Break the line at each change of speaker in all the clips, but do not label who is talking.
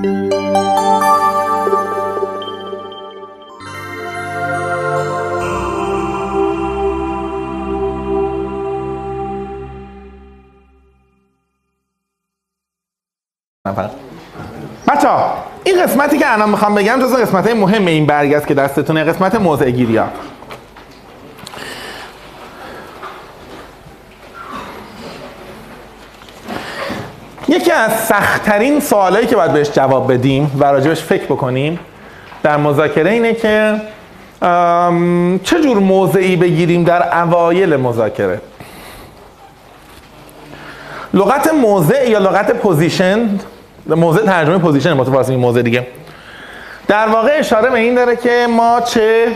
بچه این قسمتی که الان می‌خوام بگم جز قسمت مهم این برگ است که دستتونه قسمت موضع گیری ها یکی از سختترین سوالایی که باید بهش جواب بدیم و راجبش فکر بکنیم در مذاکره اینه که چه جور موضعی بگیریم در اوایل مذاکره؟ لغت موضع یا لغت position؟ موضع ترجمه position متفاوت این موضع دیگه. در واقع اشاره به این داره که ما چه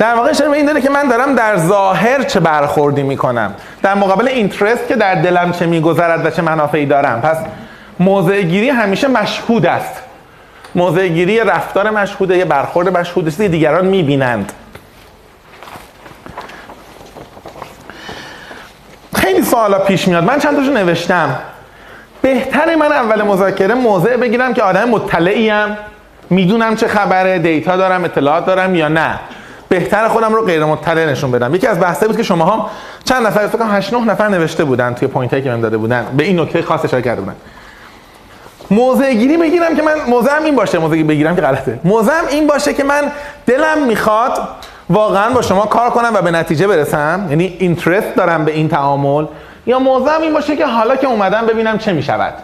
در واقع به این داره که من دارم در ظاهر چه برخوردی می‌کنم. در مقابل اینترست که در دلم چه میگذرد و چه منافعی دارم. پس موضع گیری همیشه مشهود است. موضع گیری رفتار مشهوده یه برخورد مشهوده دیگران می‌بینند. خیلی سوالا پیش میاد. من چند تاشو نوشتم. بهتره من اول مذاکره موضع بگیرم که آدم مطلعی ام می‌دونم چه خبره دیتا دارم اطلاعات دارم یا نه. بهتر خودم رو غیر مطلع نشون بدم. یکی از بحثایی بود که شما هم چند نفر فکر کنم 8 9 نفر نوشته بودن توی پوینتایی که من داده بودن. به این نکته خاص اشاره کرده بودن. موضع گیری بگیرم که من موضعم این باشه موضع بگیرم که غلطه. موضعم این باشه که من دلم می‌خواد واقعا با شما کار کنم و به نتیجه برسم. یعنی اینترست دارم به این تعامل. یا موضعم این باشه که حالا که اومدم ببینم چه می‌شود.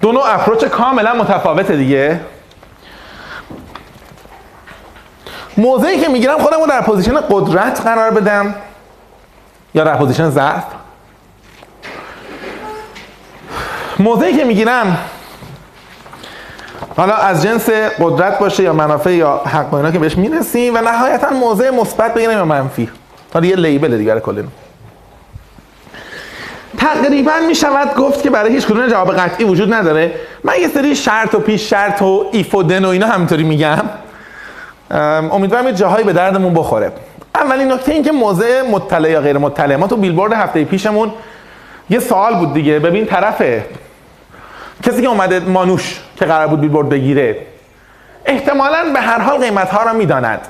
دو نوع approach کاملا متفاوته دیگه. موضعی که می‌گیرم خودم رو در position قدرت قرار بدم. یا در پوزیشن ضعف. موضعی که می‌گیرم حالا از جنس قدرت باشه یا منافع یا حق و اینا که بهش می‌رسیم و نهایتا موضع مثبت بگیریم یا منفی. حالا یه label دیگر کلن تقریبا می شود گفت که برای هیچ کدوم جواب قطعی وجود نداره. من یه سری شرط و پیش شرط و ایف و دن و اینا همینطوری میگم. امیدوارم یه جاهایی به دردمون بخوره. اولین نکته این که موضع مطلع یا غیر مطلع. ما تو بیلبورد هفته پیشمون یه سوال بود دیگه. ببین طرفه کسی که اومده مانوش که قرار بود بیلبورد بگیره احتمالا به هر حال قیمت ها را می‌داند.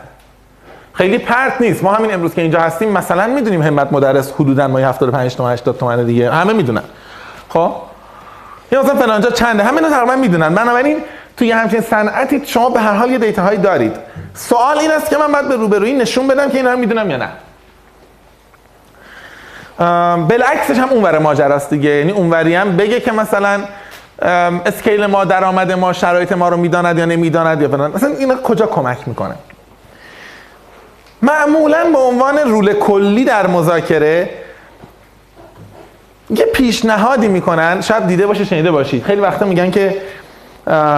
خیلی پرت نیست. ما همین امروز که اینجا هستیم مثلا می‌دونیم همت مدرس حدودا ما 75 تومن 80 تومن دیگه. همه می‌دونن. خب؟ یا مثلا فلانجا چنده. همه تقریبا می‌دونن. بنابراین توی همچین صنعتی شما به هر حال یه دیتا هایی دارید. سوال این است که من باید به روبرویی نشون بدم که اینا رو می‌دونم یا نه. بالعکسش هم اونور ماجراست دیگه. یعنی اونوری هم بگه که مثلا اسکیل ما درآمد ما شرایط ما رو می‌داند یا نمی‌داند یا فلان. مثلا اینا کجا کمک می‌کنه؟ معمولا به عنوان رول کلی در مذاکره یه پیشنهادی می‌کنن. شاید دیده باشه شنیده باشید. خیلی وقتا میگن که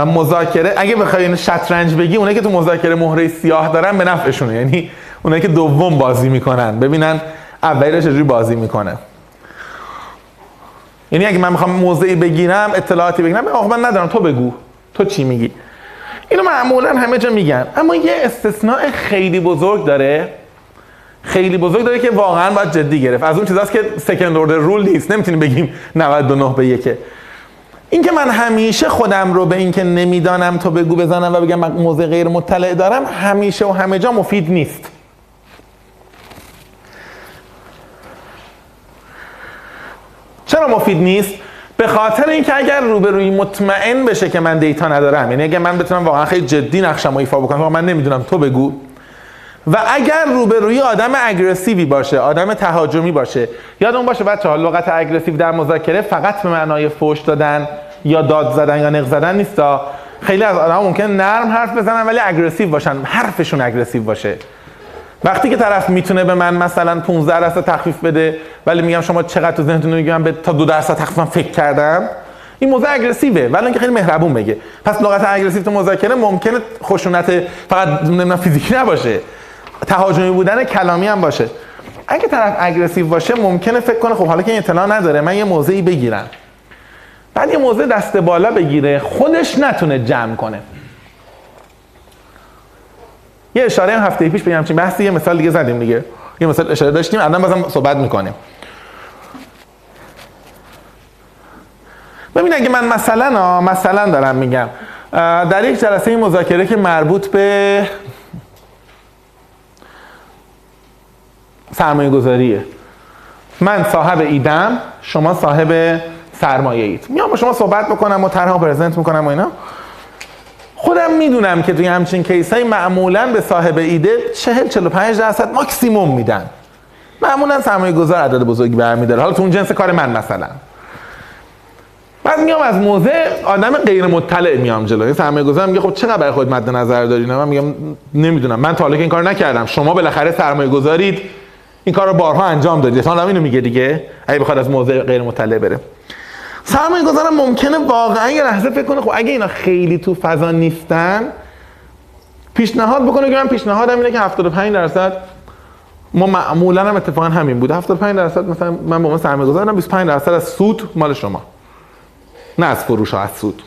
مذاکره. اگه بخواین شطرنج بگی اونایی که تو مذاکره مهره سیاه دارن به نفعشونه یعنی اونایی که دوم بازی می‌کنن. ببینن اولی رو چجوری بازی می‌کنه. یعنی اگه من می‌خوام موضعی بگیرم اطلاعاتی بگیرم آخه من ندارم. تو بگو. تو چی میگی؟ اینو معمولا همه جا میگن. اما یه استثناء خیلی بزرگ داره. خیلی بزرگ داره که واقعا باید جدی گرفت. از اون چیزاست که سکند اوردر رول نیست. نمی‌تونیم بگیم 99 به 1 اینکه من همیشه خودم رو به اینکه نمی‌دانم تو بگو بزنم و بگم من موضع غیر مطلع دارم همیشه و همه جا مفید نیست. چرا مفید نیست؟ به خاطر اینکه اگر روبروی مطمئن بشه که من دیتا ندارم یعنی اگر من بتونم واقعا خیلی جدی نقشمو ایفا بکنم من نمی‌دونم تو بگو. و اگر روبروی آدم aggressive ی باشه آدم تهاجمی باشه یادمون باشه بچه‌ها لغت aggressive در مذاکره فقط به معنای فوش دادن. یا داد زدن یا نق زدن نیست خیلی از آدم ممکن نرم حرف بزنن ولی aggressive باشن. حرفشون aggressive باشه. وقتی که طرف می‌تونه به من مثلا 15 درصد تخفیف بده ولی میگم شما چقدر تو ذهنتون میگم به تا 2 درصد تخفیف فکر کردم؟ این موضوع aggressive ه. ولی اینکه خیلی مهربون بگه. پس لغت aggressive تو مذاکره ممکنه خشونت فقط نمی‌دونم فیزیکی نباشه. تهاجمی بودن کلامی هم باشه. اگه طرف aggressive باشه ممکنه فکر کنه خب حالا که اطلاع نداره من یه موضعی بگیرم. بعد یه موضوع دست بالا بگیره خودش نتونه جمع کنه. یه اشاره هم هفته پیش به همچین بحثی یه مثال دیگه زدیم دیگه. یه مثال اشاره داشتیم الان بازم صحبت می‌کنیم. ببین اگه من مثلا مثلا دارم میگم. در یک جلسه مذاکره که مربوط به سرمایه گذاریه من صاحب ایدم شما صاحب سرمایه اید میام با شما صحبت بکنم و طرح پرزنت می‌کنم و اینا. خودم می‌دونم که توی همچین کیس های معمولا به صاحب ایده 40 45 درصد ماکسیموم میدن. معمولا سرمایه گذار عدد بزرگی برمیداره. حالا تو اون جنس کار من مثلا. بعد میام از موضع آدم غیر مطلع میام جلوی سرمایه گذار میگه خب چقدر برای خود مد نظر داری من میگم نمی‌دونم. من تا این کار نکردم. شما بالاخره سرمایه گذارید این کار رو بارها انجام دادید. حالا اینو میگه دیگه. اگه بخواد از موضع غیر مطلع بره. سرمایه گذارم ممکنه واقعا یه لحظه فکر کنه خب اگه اینا خیلی تو فضا نیستن پیشنهاد بکنه که من پیشنهادم اینه که 75 درصد ما معمولا هم اتفاقا همین بوده 75 درصد مثلا من با من سرمایه گذارم 25 درصد از سود مال شما. نه از فروش از سود.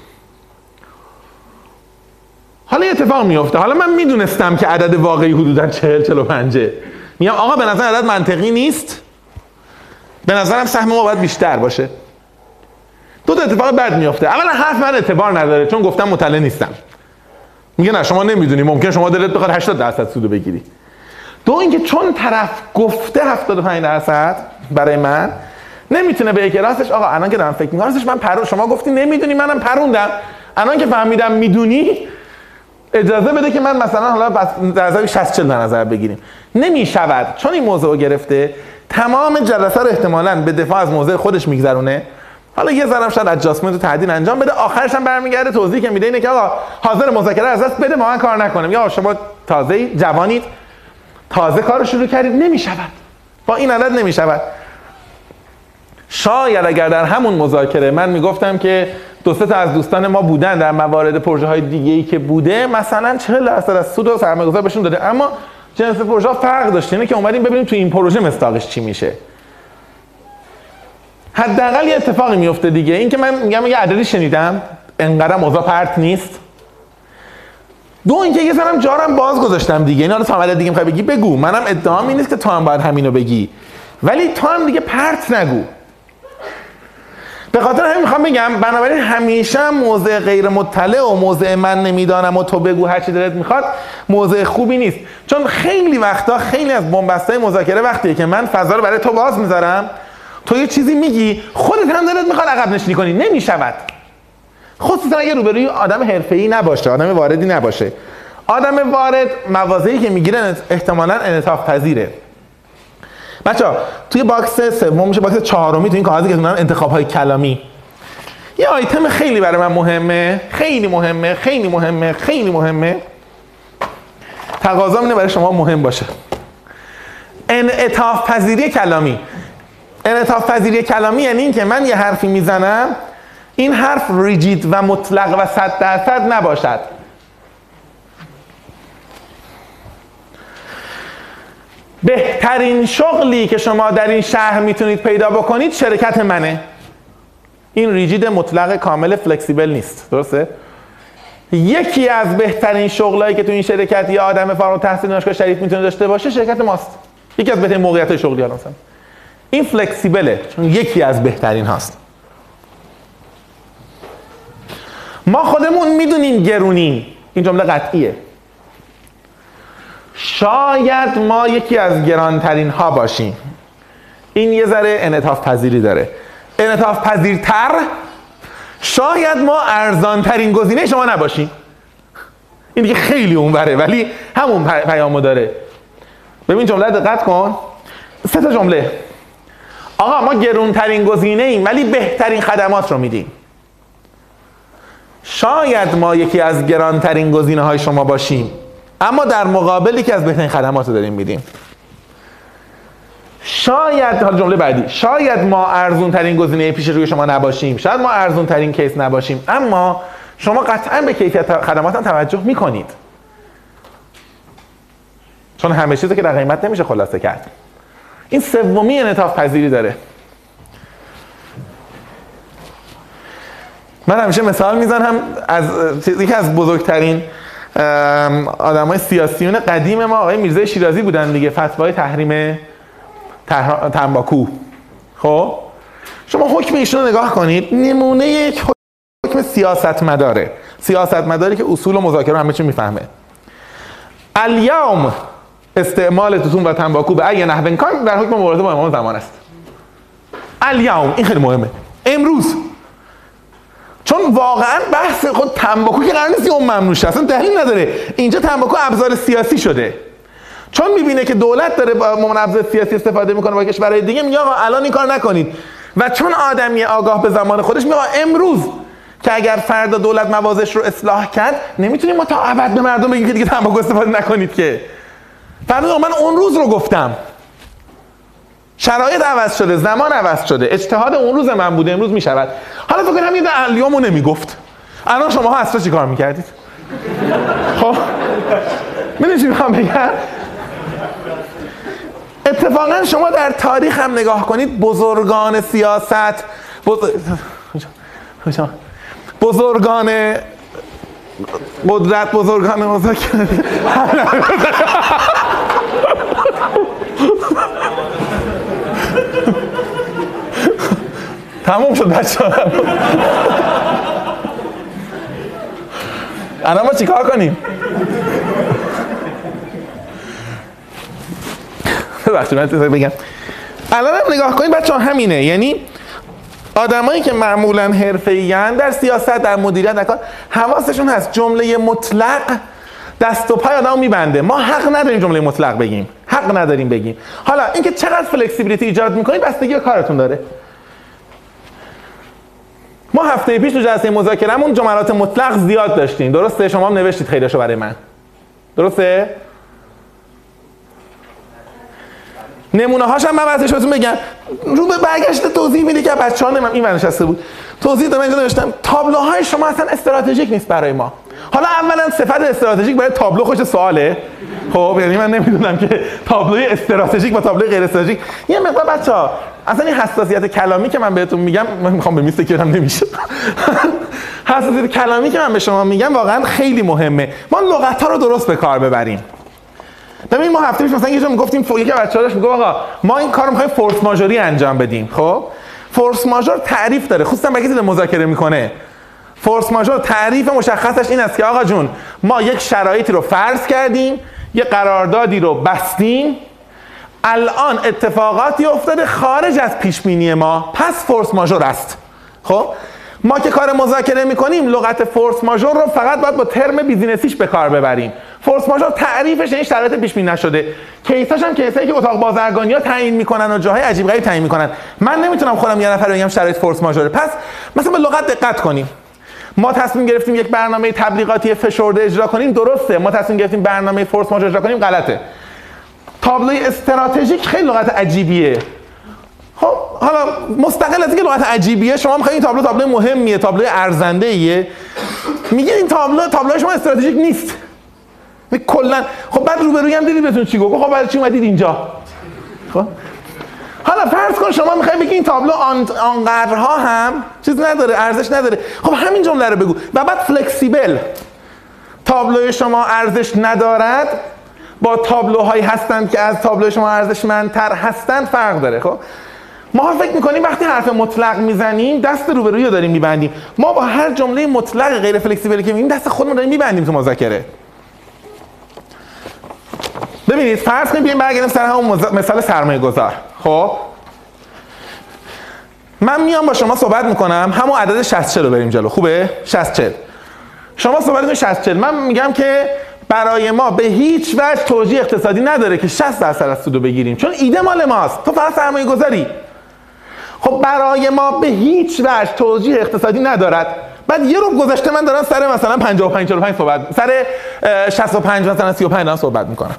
حالا یه اتفاق میفته حالا من می‌دونستم که عدد واقعی حدودا 40 45 میگم آقا به نظر عدد منطقی نیست. به نظرم سهم ما باید بیشتر باشه. دو تا اتفاق بد میفته اولا حرف من اعتبار نداره چون گفتم مطلع نیستم. میگه نه شما نمی‌دونی ممکن شما دلت بخواد 80 درصد سودو بگیری. دو اینکه چون طرف گفته 75 درصد برای من نمی‌تونه به راستش آقا الان که دارم فکر می‌کنم راستش من پرون شما گفتی نمی‌دونی منم پروندم. الان که فهمیدم می‌دونی اجازه بده که من مثلا حالا در نظر 60 40 در نظر بگیریم. نمی‌شود. چون این موضوع گرفته تمام جلسه رو احتمالاً به دفاع از موضع خودش میگذرونه. حالا یه ذره شاید ادجاستمنت و تعدیل انجام بده. آخرش هم برمیگرده توضیح که میده اینه که آقا حاضر مذاکره از دست بده ما من کار نکنیم. یا شما تازه جوانید تازه کار شروع کردید نمی‌شود. با این عدد نمی‌شود. شاید اگر در همون مذاکره من می‌گفتم که دو تا از دوستان ما بودن در موارد پروژه های دیگه ای که بوده مثلا 40 درصد از سود و سرمایه‌گذار بهشون داده. اما جنس پروژه فرق داشته اینه که اومدیم ببینیم تو این پروژه مستاقش چی میشه. حداقل یه اتفاقی میفته دیگه. این که من میگم یه عددی شنیدم. انقدر موضوع پرت نیست. دو اینکه یه سرم جارم باز گذاشتم دیگه. اینا رو تا دیگه می‌خوای بگی؟ بگو. منم ادعام نیست که تو هم باید همینو بگی. ولی تو هم دیگه پرت نگو. به خاطر همین می‌خوام بگم بنابراین همیشه موضع غیر مطلع و موضع من نمی‌دانم و تو بگو هر چی دلت می‌خواد موضع خوبی نیست. چون خیلی وقتا خیلی از بنبستای مذاکره وقتیه که من فضا رو برای تو باز می‌ذارم. تو یه چیزی میگی خودت هم دلت می‌خواد عقب نشینی کنی. نمی‌شود. خصوصا اگه روبروی آدم حرفه‌ای نباشه آدم واردی نباشه. آدم وارد مواضعی که می‌گیره احتمالا انعطاف پذیره. بچه توی باکس سوم میشه باکس چهارمی تو این کاغذی که انتخاب های کلامی. یه آیتم خیلی برای من مهمه. خیلی مهمه خیلی مهمه خیلی مهمه. تقاضا برای شما مهم باشه. انعطاف پذیری کلامی. انعطاف پذیری کلامی یعنی این که من یه حرفی می‌زنم این حرف ریجید و مطلق و صد درصد نباشد. بهترین شغلی که شما در این شهر می‌تونید پیدا بکنید شرکت منه. این ریجید مطلق کامل فلکسیبل نیست. درسته؟ یکی از بهترین شغلایی که تو این شرکت یا آدم فارغ التحصیل دانشگاه شریف می‌تونه داشته باشه شرکت ماست. یکی از بهترین موقعیت شغلی مثلا. این فلکسیبله چون یکی از بهترین هاست. ما خودمون می‌دونیم گرونیم این جمله قطعیه. شاید ما یکی از گرانترین ها باشیم. این یه ذره انعطاف پذیری داره. انعطاف پذیرتر شاید ما ارزان ترین گزینه شما نباشیم. این دیگه خیلی اونوره ولی همون پیامو داره. ببین جمله دقت کن. سه تا جمله. آقا ما گرونترین گزینه ایم ولی بهترین خدمات رو میدیم. شاید ما یکی از گرانترین گزینه های شما باشیم اما در مقابلی که از بهترین خدمات رو داریم میدیم. شاید حال جمله بعدی شاید ما ارزون ترین گزینه پیش روی شما نباشیم شاید ما ارزون ترین کیس نباشیم اما شما قطعا به کیفیت خدمات توجه می‌کنید. چون همه چیزی که در قیمت نمیشه خلاصه کرد. این سومی انعطاف پذیری داره. من همیشه مثال می‌زنم از یکی از بزرگترین های سیاسیون قدیم ما آقای میرزای شیرازی بودن دیگه فتوای تحریم تنباکو. خب؟ شما حکم ایشون رو نگاه کنید نمونه یک حکم سیاست مداره سیاست مداری که اصول و مذاکره همه چی می‌فهمه. الیوم استعمال توتون و تنباکو به ای نحو کان در حکم مبارزه با امام زمان است. الیوم این خیلی مهمه. امروز چون واقعا بحث خود تنباکو که قرار نیست اون ممنوع شه اصلا دلیل نداره. اینجا تنباکو ابزار سیاسی شده. چون می‌بینه که دولت داره با ابزار سیاسی استفاده می‌کنه با کشورهای دیگه میگه آقا الان این کار نکنید. و چون آدمی آگاه به زمان خودش میگه امروز که اگر فردا دولت موازش رو اصلاح کرد نمی‌تونیم ما تا ابد به مردم بگیم که دیگه تنباکو استفاده نکنید که. فردا من اون روز رو گفتم. شرایط عوض شده زمان عوض شده. اجتهاد اون روز من بوده امروز می‌شود. حالا فکر کنم یه الیومو نمی‌گفت. الان شما ها اصلا چی کار می‌کردید؟ خب می‌دونی چی می‌خوام بگم؟ اتفاقا شما در تاریخ هم نگاه کنید بزرگان سیاست بزرگان قدرت بزرگان مذاکره. تموم شد بچه الان ما چیکار کنیم؟ ببخشید من بگم. الان هم نگاه کنید بچه همینه. یعنی آدمایی که معمولا حرفه‌ای در سیاست در مدیریت در کار حواسشون هست. جمله مطلق دست و پای آدمو میبنده. ما حق نداریم جمله مطلق بگیم. حق نداریم بگیم. حالا اینکه چقدر فلکسیبیلیتی ایجاد می‌کنید بستگی به کارتون داره. ما هفته پیش تو جلسه مذاکرهمون جملات مطلق زیاد داشتیم. درسته؟ شما هم نوشتید خیلیشو برای من. درسته؟ نمونه هاش هم من واسه بهتون بگم. رو به برگشت توضیح میده که بچه‌ها نمیم. این نشسته بود. توضیح دادم اینجا نوشتم. تابلوهای شما اصلا استراتژیک نیست برای ما. حالا اولا صفت استراتژیک برای تابلو خوش سواله. خب یعنی من نمی‌دونم که تابلوی استراتژیک با تابلوی غیر استراتژیک. یه مقدار بچه‌ها اصلا این حساسیت کلامی که من بهتون میگم من می‌خوام به میسته که نمیشه. حساسیت کلامی که من به شما میگم واقعا خیلی مهمه. ما لغت ها رو درست به کار ببریم. ببین ما هفته پیش مثلا یه جا می‌گفتیم یکی بچه‌ها داشت میگه آقا ما این کارو می‌خوایم فورس ماژوری انجام بدیم. خب؟ فورس ماژور تعریف داره. خصوصا کسی مذاکره می‌کنه. فورس ماژور تعریف مشخصش این است که آقا جون ما یک شرایطی رو فرض کردیم یه قراردادی رو بستیم الان اتفاقاتی افتاده خارج از پیش بینی ما پس فورس ماژور است. خب؟ ما که کار مذاکره می‌کنیم لغت فورس ماژور رو فقط باید با ترم بیزینسیش به کار ببریم. فورس ماژور تعریفش این شرایط پیش بینی نشده. case اش هم case ایی که اتاق بازرگانی ها تعیین می‌کنن و جاهای عجیب غریب تعیین می‌کنن. من نمی‌تونم خودم یه نفر بگم شرایط فورس ماژوره. پس مثلا به لغت دقت کنیم. ما تصمیم گرفتیم یک برنامه تبلیغاتی فشرده اجرا کنیم. درسته. ما تصمیم گرفتیم برنامه فورس ماژور اجرا کنیم. غلطه. تابلوی استراتژیک خیلی لغت عجیبیه. خب حالا مستقل از اینکه لغت عجیبیه شما می‌خواید این تابلو تابلو مهمیه تابلو ارزنده ایه میگه این تابلو تابلو شما استراتژیک نیست. کلا خب بعد روبروی هم دیدید بهتون چی گفت؟ خب برای چی اومدید اینجا؟ خب حالا فرض کن شما می‌خواید بگی این تابلو آن آنقدرها هم چیز نداره ارزش نداره. خب همین جمله رو بگو. و بعد فلکسیبل. تابلوی شما ارزش ندارد. با تابلوهایی هستند که از تابلو شما ارزشمندتر هستند فرق داره خب؟ ما فکر می‌کنیم وقتی حرف مطلق می‌زنیم دست رو داریم میبندیم. ما با هر جمله مطلق غیر فلکسیبلی که میگیم دست خودمون داریم میبندیم تو مذاکره. ببینید فرض کنید بیایم برگردیم سر همون مثال سرمایه گذار خب؟ من میام با شما صحبت می‌کنم. همون عدد 60 رو بریم جلو. خوبه؟ 60 40 شما صحبت کنید 60 40 من میگم که برای ما به هیچ وجه توجیه اقتصادی نداره که 60 درصد از سودو بگیریم. چون ایده مال ماست. تو فقط سرمایه گذاری خب برای ما به هیچ وجه توجیه اقتصادی ندارد. بعد یه رو گذشته من دارم سر مثلا 55 45 صحبت سر 65 مثلا 35 دارم صحبت می‌کنم.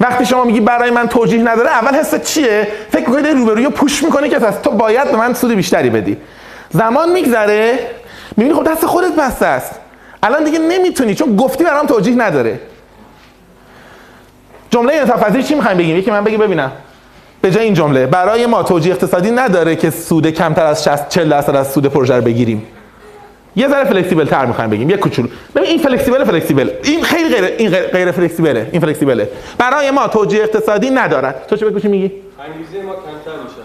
وقتی شما میگی برای من توجیه نداره اول حس چیه؟ فکر می‌کنید روبروی پوش می‌کنه که تو باید به من سود بیشتری بدی. زمان میگذره می‌بینی خب دست خودت بسته است. الان دیگه نمی‌تونی چون گفتی برام توجیه نداره. جمله انعطافی چی می‌خوایم بگیم؟ یکی من بگی ببینم. به جای این جمله برای ما توجیه اقتصادی نداره که سود کمتر از 60 40 درصد از سود پروژه رو بگیریم. یه ذره flexible تر می‌خوایم بگیم یه کوچولو. ببین این flexible flexible. این خیلی غیر این غیر, flexible ه این flexible ه. برای ما توجیه اقتصادی ندارد. تو چه به گوشی میگی؟
انگیزه ما کمتر میشه.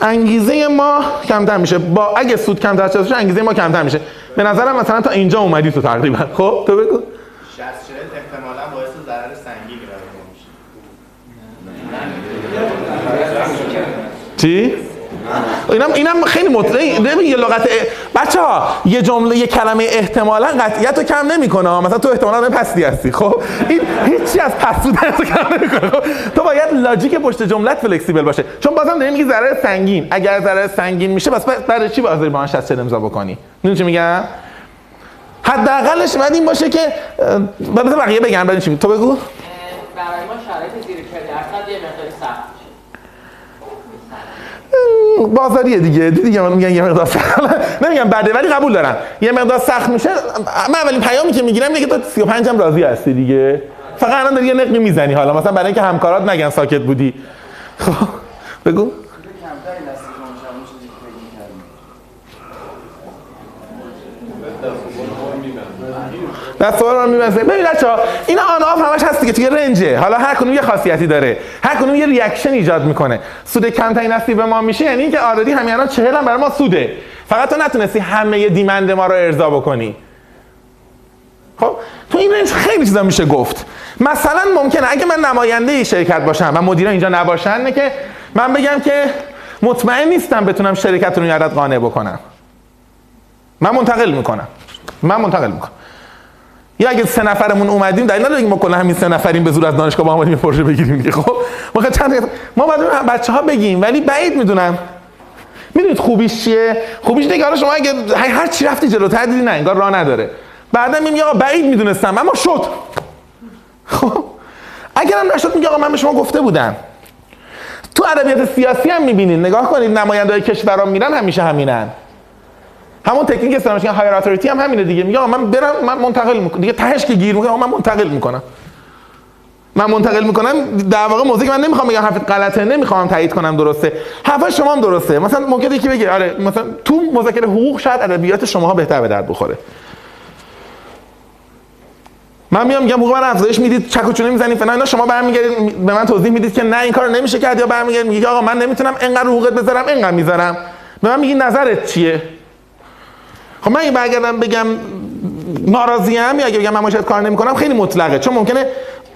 انگیزه ما کمتر میشه. با اگه سود کمتر بشه انگیزه ما کمتر میشه. به نظرم مثلا تا اینجا اومدی تو تقریبا. خب تو بگو.
60 احتمالاً باعث ضرر سنگین میشه.
چی؟ اینم اینم خیلی مطلع ببین یه لغت بچه یه جمله یه کلمه احتمالا قطعیت رو کم نمی‌کنه مثلا تو احتمالا پستی هستی. خب این هیچی از پس بودن رو کم خب تو باید لاجیک پشت جملت فلکسیبل باشه. چون بازم داریم میگی ضرر سنگین. اگر ضرر سنگین میشه بس برای چی باید با من 60 امضا بکنی؟ می‌دونی چی میگم؟ حداقلش باید این باشه که بقیه بگن برای چی تو بگو.
برای ما شرایط زیر 40 درصد یه مقداری سخت میشه
بازاریه دیگه. دیگه من میگن یه مقدار سخت. نمیگم بده ولی قبول دارم. یه مقدار سخت میشه. من اولین پیامی که می‌گیرم که تو 35 هم راضی هستی دیگه. فقط الان داری یه نقمی می‌زنی. حالا مثلا برای اینکه همکارات نگن ساکت بودی. خب بگو
کمتری دست شما میشه چیزی که فکر می‌کردیم.
دستوار رو میبنسه ببین بچه‌ها این آن آف همش هست دیگه توی رنجه. حالا هر کدوم یه خاصیتی داره. هر کدوم یه ریاکشن ایجاد می‌کنه. سود کمترین نصیب ما میشه یعنی اینکه آردی همین الان 40 هم برای ما سوده. فقط تو نتونستی همه دیمند ما رو ارضا بکنی. خب؟ تو این رنج خیلی چیزا میشه گفت. مثلا ممکنه اگه من نماینده شرکت باشم و مدیران اینجا نباشن که من بگم که مطمئن نیستم بتونم شرکت رو این قانع بکنم. من منتقل می‌کنم. من منتقل می‌کنم. یا اگه سه نفرمون اومدیم در نداره ما کلا همین سه نفریم به زور از دانشگاه با اومدیم پروژه بگیریم دیگه. خب ما چند ما بعد بچه ها بگیم ولی بعید می‌دونم. می‌دونید خوبیش چیه؟ خوبیش دیگه شما اگه هر چی رفتی جلوتر دیدی نه انگار راه نداره. بعدا میگم آقا بعید می‌دونستم اما شد. خب اگرم نشد میگه آقا من به شما گفته بودم. تو ادبیات سیاسی هم می‌بینید نگاه کنید نماینده‌های کشورها میرن همیشه همینن. همون تکنیک استرامش هایر اتوریتی هم همینه دیگه. میگه من برم من منتقل می‌کنم. دیگه تهش که گیر می‌کنم من منتقل می‌کنم. من منتقل می‌کنم در واقع موضوعی که من نمی‌خوام بگم حرف غلطه نمی‌خوام تایید کنم درسته. حرف شما هم درسته. مثلا ممکنه یکی بگه آره مثلا تو مذاکره حقوق شاید ادبیات شماها بهتر به درد بخوره. من میام میگم حقوق من افزایش می‌دید چک و چونه می‌زنید فلان اینا. شما برمیگردید به من توضیح می‌دید که نه این کارو نمیشه کرد یا برمیگردید میگه آقا من نمی‌تونم اینقدر حقوقت بذارم اینقدر می‌ذارم. به من میگی نظرت چیه؟ خب من اگه برگردم بگم ناراضیم یا اگه بگم من مشاهد کار نمی‌کنم خیلی مطلقه. چون ممکنه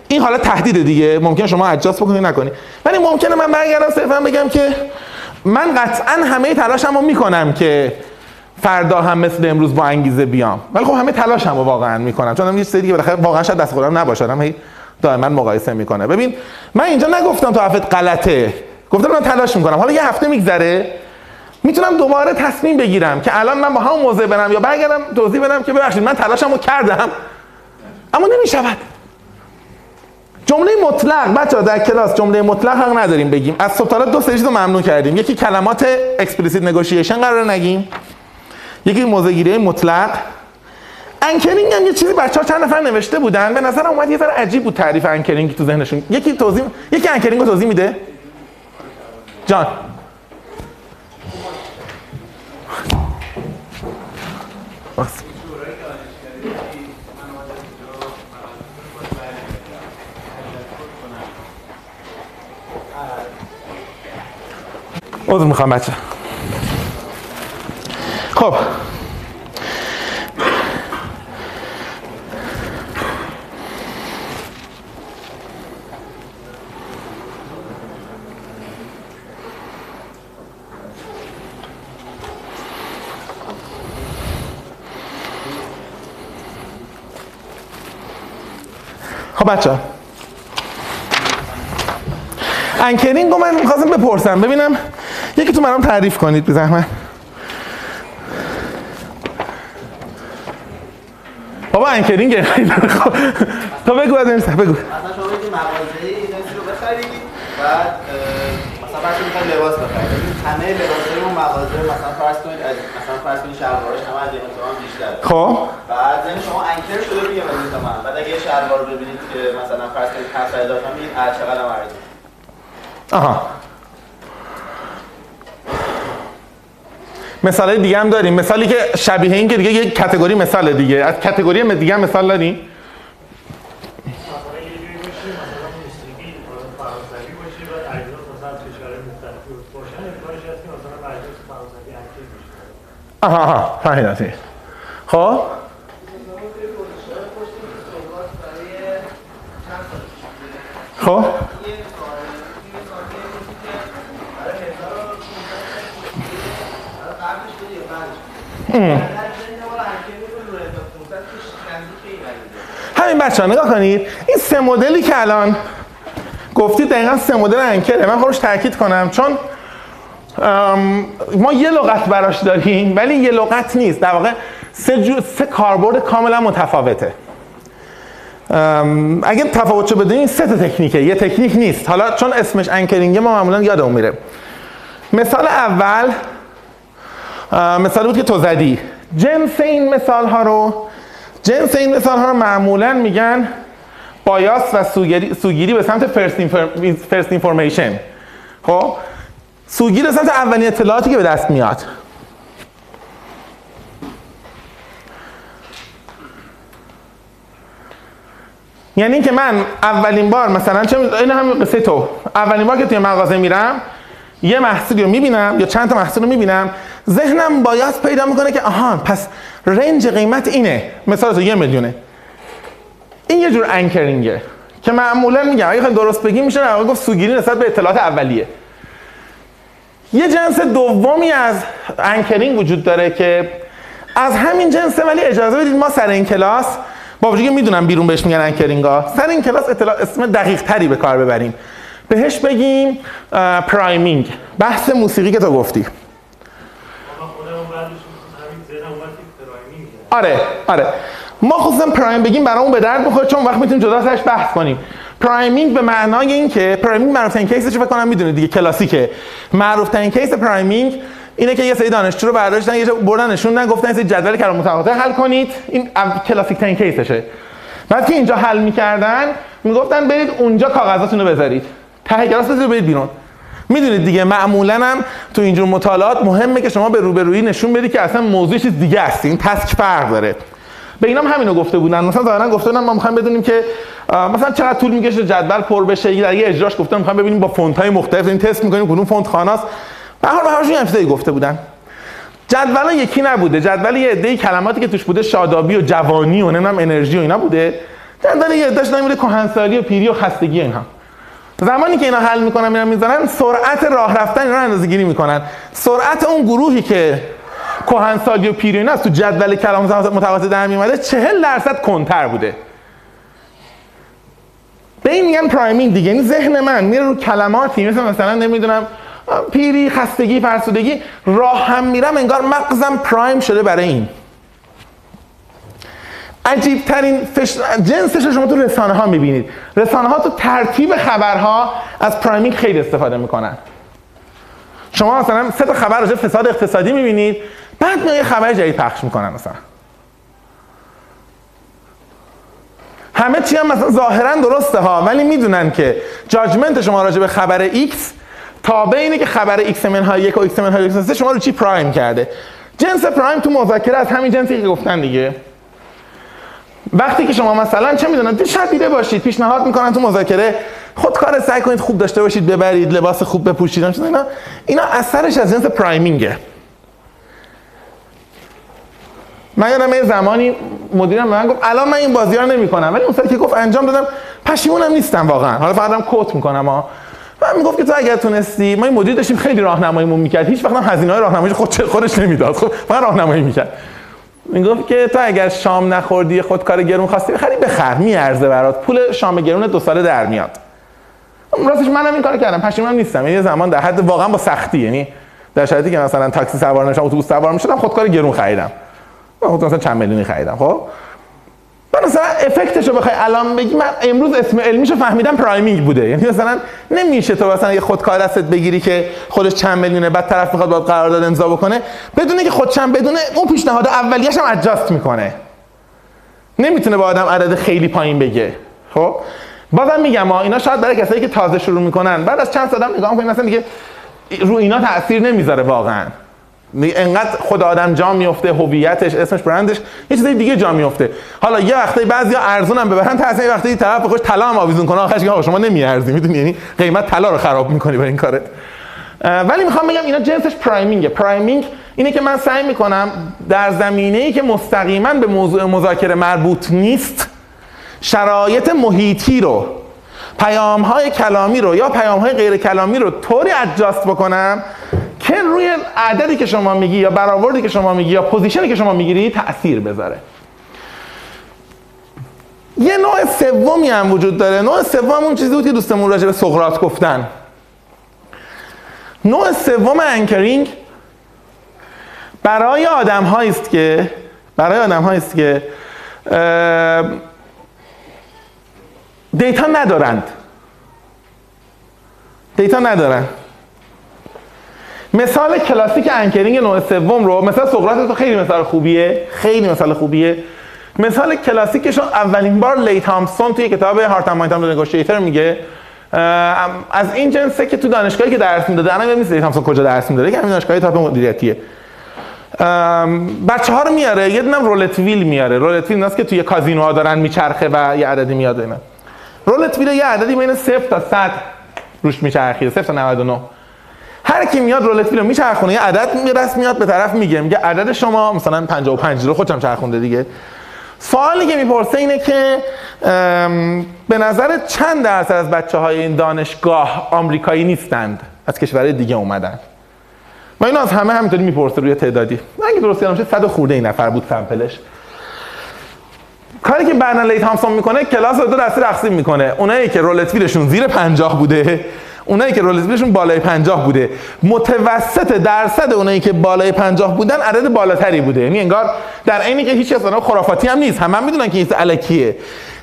این حالا تهدید دیگه. ممکنه شما اجاست بکنید نکنید ولی ممکنه من برگردم صرفا بگم که من قطعا همه تلاشمو می‌کنم که فردا هم مثل امروز با انگیزه بیام. ولی خب همه تلاشمو واقعا می‌کنم. چون یه سری دیگه بالاخره واقعا شاید دست خودم نباشه. هی دائما مقایسه می‌کنه. ببین من اینجا نگفتم تو حرفت غلطه. گفتم من تلاش می‌کنم. حالا یه هفته میگذره. می‌تونم دوباره تصمیم بگیرم که الان من با همون موضع برم یا برگردم توضیح بدم که ببخشید من تلاشمو کردم. اما نمی‌شود. جمله مطلق بچه در کلاس جمله مطلق حق نداریم بگیم. از صبح دو سری رو ممنوع کردیم. یکی کلمات explicit negotiation قرار نگیم. یکی موضع مطلق. anchoring هم یه چیزی بچه ها چند نفر نوشته بودن. به نظر اومد یه ذره عجیب بود تعریف anchoring تو ذهنشون. یکی توضیح یکی انکرینگ رو توضیح میده؟ جان. عذر می‌خوام بچه خب. خب بچه anchoring رو من می‌خواستم بپرسم. ببینم یکی تو منم تعریف کنید به زحمت بابا anchoring تو بگو از
بگو. مثلا شما یه مغازه‌ای رو بخرید بعد مثلا فرض کنید لباس بخرید. همه لباسای اون مغازه مثلا فرض کنید از مثلا فرض کنید شلوارش همه از هم بیشتره.
خب.
بعد یعنی شما انکر شده روی من بعد اگه شلوار رو ببینید که مثلا فرض کنید 500 اضافه میگید هر چقدر هم
آها. مثال دیگه هم داریم. مثالی که شبیه این که دیگه یک کتگوری مثال دیگه. از کتگوری دیگه هم مثال داریم.
مثلا یه جوری باشی مثلا
همین بچه ها نگاه کنید. این سه مدلی که الان گفتید دقیقا سه مدل انکره. من خودش تاکید کنم چون ما یه لغت براش داریم ولی یه لغت نیست. در واقع سه, سه کاربرد کاملا متفاوته. اگه تفاوتشو بدونین سه تا تکنیکه. یه تکنیک نیست. حالا چون اسمش انکرینگه ما معمولا یادمون میره. مثال اول مثال بود که تو زدی. جنس این مثال ها رو جنس این مثال ها رو معمولا میگن بایاس و سوگیری, سوگیری به سمت فرست اینفورمیشن خب؟ سوگیری به سمت اولین اطلاعاتی که به دست میاد. یعنی اینکه من اولین بار مثلا چه این همین قصه تو اولین بار که توی مغازه میرم یه محصولی رو می‌بینم یا چند تا محصول رو می‌بینم ذهنم باید پیدا می‌کنه که آها پس range قیمت اینه. مثال تو یه میلیونه. این یه جور anchoring ه که معمولا میگم اگه درست بگیم میشه واقع گفت سوگیری نسبت به اطلاعات اولیه. یه جنس دومی از anchoring وجود داره که از همین جنسه ولی اجازه بدید ما سر این کلاس با وجودی می‌دونم بیرون بهش میگن anchoring ها سر این کلاس اطلاع اسم دقیق تری به کار ببریم. بهش بگیم priming بحث موسیقی که تو گفتی. آره آره. ما خصوصا prime بگیم برامون به درد بخوره چون وقت می‌تونیم جدا ازش بحث کنیم. priming به معنای این که priming معروف ترین case ش فکر کنم می‌دونید دیگه کلاسیکه. معروف ترین case priming اینه که یه سری دانشجو رو برداشتن یه جا بردن نشوندن گفتن سری جدول کلمات متقاطع حل کنید. این کلاسیک ترین case شه بعد که اینجا حل می‌کردن می‌گفتن برید اونجا کاغذاتون رو بذارید. ته کلاس بذارید بیرون. می‌دونید دیگه معمولا هم تو اینجور مطالعات مهمه که شما به روبرویی نشون بدید که اصلا موضوع چیز دیگه است. این task فرق داره. به اینام همینو گفته بودن. مثلا ظاهرا گفته بودن ما می‌خوایم بدونیم که مثلا چقدر طول می‌کشه جدول پر بشه. یه اجراش گفتن می‌خوایم ببینیم با فونت های مختلف. این تست می‌کنیم کدوم فونت خواناست. به هر حال گفته بودن. جدول یکی نبوده. جدول یه عده کلماتی که توش بوده شادابی و جوانی و نمی‌دونم انرژی و اینا بوده. جدول یه عدهش نمیده کهنسالی و پیری و خستگی اینها. زمانی که اینا حل می‌کنن میرن می‌زنن سرعت راه رفتن اینا اندازه گیری می‌کنن. سرعت اون گروهی که کهنسالی و پیری از تو جدول کلام متوسط در میومده 40 درصد کنتر بوده. به این میگن پرایمینگ دیگه یعنی ذهن من میره رو کلماتی مثل مثلا نمی‌دونم پیری خستگی فرسودگی راه هم میرم انگار مغزم پرایم شده برای این. عجیب ترین فش... جنسش رو شما تو رسانه ها می‌بینید. رسانه ها تو ترتیب خبرها از پرایمینگ خیلی استفاده می‌کنن. شما مثلا سه تا خبر راجع فساد اقتصادی می‌بینید بعد یه خبر جدید پخش می‌کنن مثلا. همه چی هم مثلا ظاهرا درسته ها ولی می‌دونن که جاجمنت شما راجع به خبر X تابع اینه که خبر X منهای یک و X منهای یک شما رو چی پرایم کرده. جنس پرایم تو مذاکره از همین جنسی که گفتن دیگه. وقتی که شما مثلا چه می‌دونم شاید دیده باشید پیشنهاد می‌کنن تو مذاکره خودکار سعی کنید خوب داشته باشید ببرید لباس خوب بپوشید اینا اینا اثرش از جنس پرایمینگه. من یادم یه زمانی مدیرم من گفت الان من این بازی رو نمی‌کنم. ولی اون سری که گفت انجام دادم پشیمونم نیستم واقعا. حالا فقط دارم کوت می‌کنم ها. من می‌گفت که تو اگر تونستی ما این مدیر داشتیم خیلی راهنماییمون می‌کرد. هیچ وقت هم هزینه های راهنماییش خود خودش نمی‌داد. خب فقط راهنمایی می‌کرد. می‌گفت که تو اگر شام نخوردی خودکار گرون خواستی بخری بخر میارزه برات. پول شام گرون دو ساله در میاد. راستش منم این کارو کردم پشیمونم نیستم. یعنی یه زمان در حد واقعا با سختی. یعنی در شرایطی که مثلا تاکسی سوار نشم اتوبوس سوار می‌شدم خودکار گرون خریدم. من خودم مثلا چند میلیونی خریدم خب؟ من مثلا رو بخوای الان بگی من امروز اسم علمیشو فهمیدم پرایمینگ بوده. یعنی مثلا نمیشه تو مثلا یه خودکار دستت بگیری که خودش چند میلیونه بعد طرف می‌خواد باید قرارداد امضا بکنه بدونه که خود چند بدونه اون پیشنهاد اولیه‌ش هم ادجاست می‌کنه. نمی‌تونه با آدم عدد خیلی پایین بگه. خب؟ بازم میگم ها اینا شاید برای کسایی که تازه شروع می‌کنن بعد از چند سال نگاه می‌کنین مثلا دیگه رو اینا تاثیر نمی‌ذاره واقعا. انقدر خود آدم جا میفته هویتش اسمش برندش یه چیز دیگه جا میفته حالا یه وقتی بعضیا ارزون هم ببرن تا یه وقتی طرف بخوش طلا هم آویزون کنه. آخرش آقا شما نمیارزی. می‌دونی؟ یعنی قیمت طلا رو خراب می‌کنی با این کارت. ولی می‌خوام بگم اینا جنسش priming ه. priming اینه که من سعی می‌کنم در زمینه ای که مستقیما به موضوع مذاکره مربوط نیست شرایط محیطی رو پیام های کلامی رو یا پیام های غیر کلامی رو طوری adjust بکنم که روی عددی که شما میگی یا برآوردی که شما میگی یا position ی که شما می‌گیری تاثیر بذاره. یه نوع سومی هم وجود داره. نوع سوم اون چیزی بود که دوستمون راجع به سقراط گفتن. نوع سوم anchoring برای آدم است که برای آدم است که data ندارند. data ندارند. مثال کلاسیک anchoring نوع سوم رو مثال سقراط تو خیلی مثال خوبیه. خیلی مثال خوبیه. مثال کلاسیکش اولین بار لی تامپسون توی کتاب Heart and Mind میگه. از این جنسه که تو دانشگاهی که درس می‌داده الان ببینید لی تامسون کجا درس می‌داده که همین دانشگاهی تاپ مدیریتیه. بچه ها رو میاره یه دونم رولت ویل میاره. رولت ویل که توی کازینوها دارن میچرخه و یه عددی میاد اینا. رولت ویل یه عددی بین 0 تا 100 روش میچرخیده 0 تا 99 هر کی میاد رولت رو میچرخونه یه عدد میرس میاد به طرف میگه. میگه عدد شما مثلا 55 رو خودم چرخونده دیگه. سوالی که می‌پرسه اینه که به نظر چند درصد از بچه های این دانشگاه آمریکایی نیستند؟ از کشورهای دیگه اومدن. و اینو از همه همینطوری می‌پرسه روی تعدادی. اگه درست یادم صد خورده این نفر بود سمپلش. کاری که برنر لی تامسون می‌کنه کلاس رو دو دسته تقسیم می‌کنه. اونایی که رولتویلشون زیر 50 بوده اونایی که رولتویلشون بالای 50 بوده. متوسط درصد اونایی که بالای 50 بودن عدد بالاتری بوده. یعنی انگار در عینی که هیچ اصلا خرافاتی هم نیست. همه هم می‌دونن که این الکیه.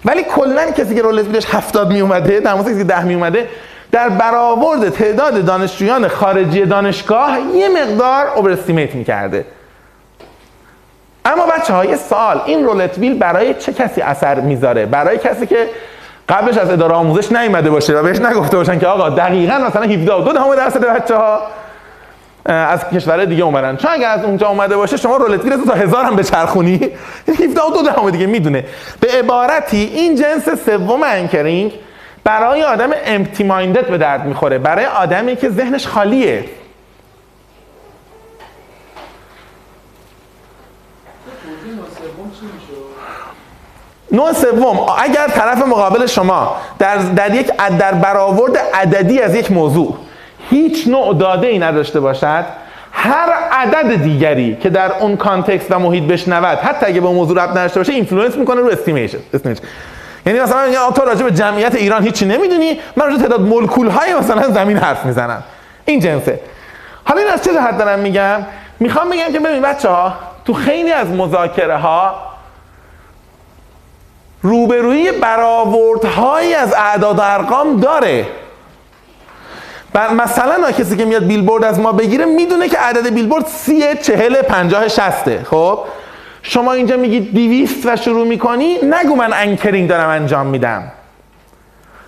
ولی کلا کسی که رولتویلش 70 می اومده در کسی که 10 می اومده در برآورد تعداد دانشجویان خارجی دانشگاه یه مقدار اوورستیمیت می‌کرده. اما بچه های سال این رولت ویل برای چه کسی اثر می‌ذاره؟ برای کسی که قبلش از اداره آموزش نیومده باشه و بهش نگفته باشن که آقا دقیقا مثلا 17 دو دهم درصد بچه ها از کشور دیگه اومدن. چون اگر از اونجا اومده باشه شما roulette wheel تا هزار هم بچرخونی 17 دو دهم دیگه می‌دونه. به عبارتی این جنس سوم anchoring برای آدم empty-minded به درد می‌خوره. برای آدمی که ذهنش خالیه. نوع سوم اگر طرف مقابل شما در, در یک در برآورد عددی از یک موضوع هیچ نوع داده ای نداشته باشد هر عدد دیگری که در اون context و محیط بشنود حتی اگه به موضوع ربط نداشته باشه influence می‌کنه رو estimation یعنی مثلا میگه تو راجع به جمعیت ایران هیچی نمی‌دونی؟ من راجع تعداد مولکول های مثلا زمین حرف می‌زنم. این جنسه. حالا این از چه جهت دارم میگم؟ می‌خوام بگم که ببین بچه ها تو خیلی از مذاکره ها روبروی برآوردهایی از اعداد و ارقام داره. بر مثلا کسی که میاد بیلبورد از ما بگیره می‌دونه که عدد بیلبورد سی چهل پنجاه شصته. خب؟ شما اینجا میگی دویستو شروع می‌کنی؟ نگو من anchoring دارم انجام میدم.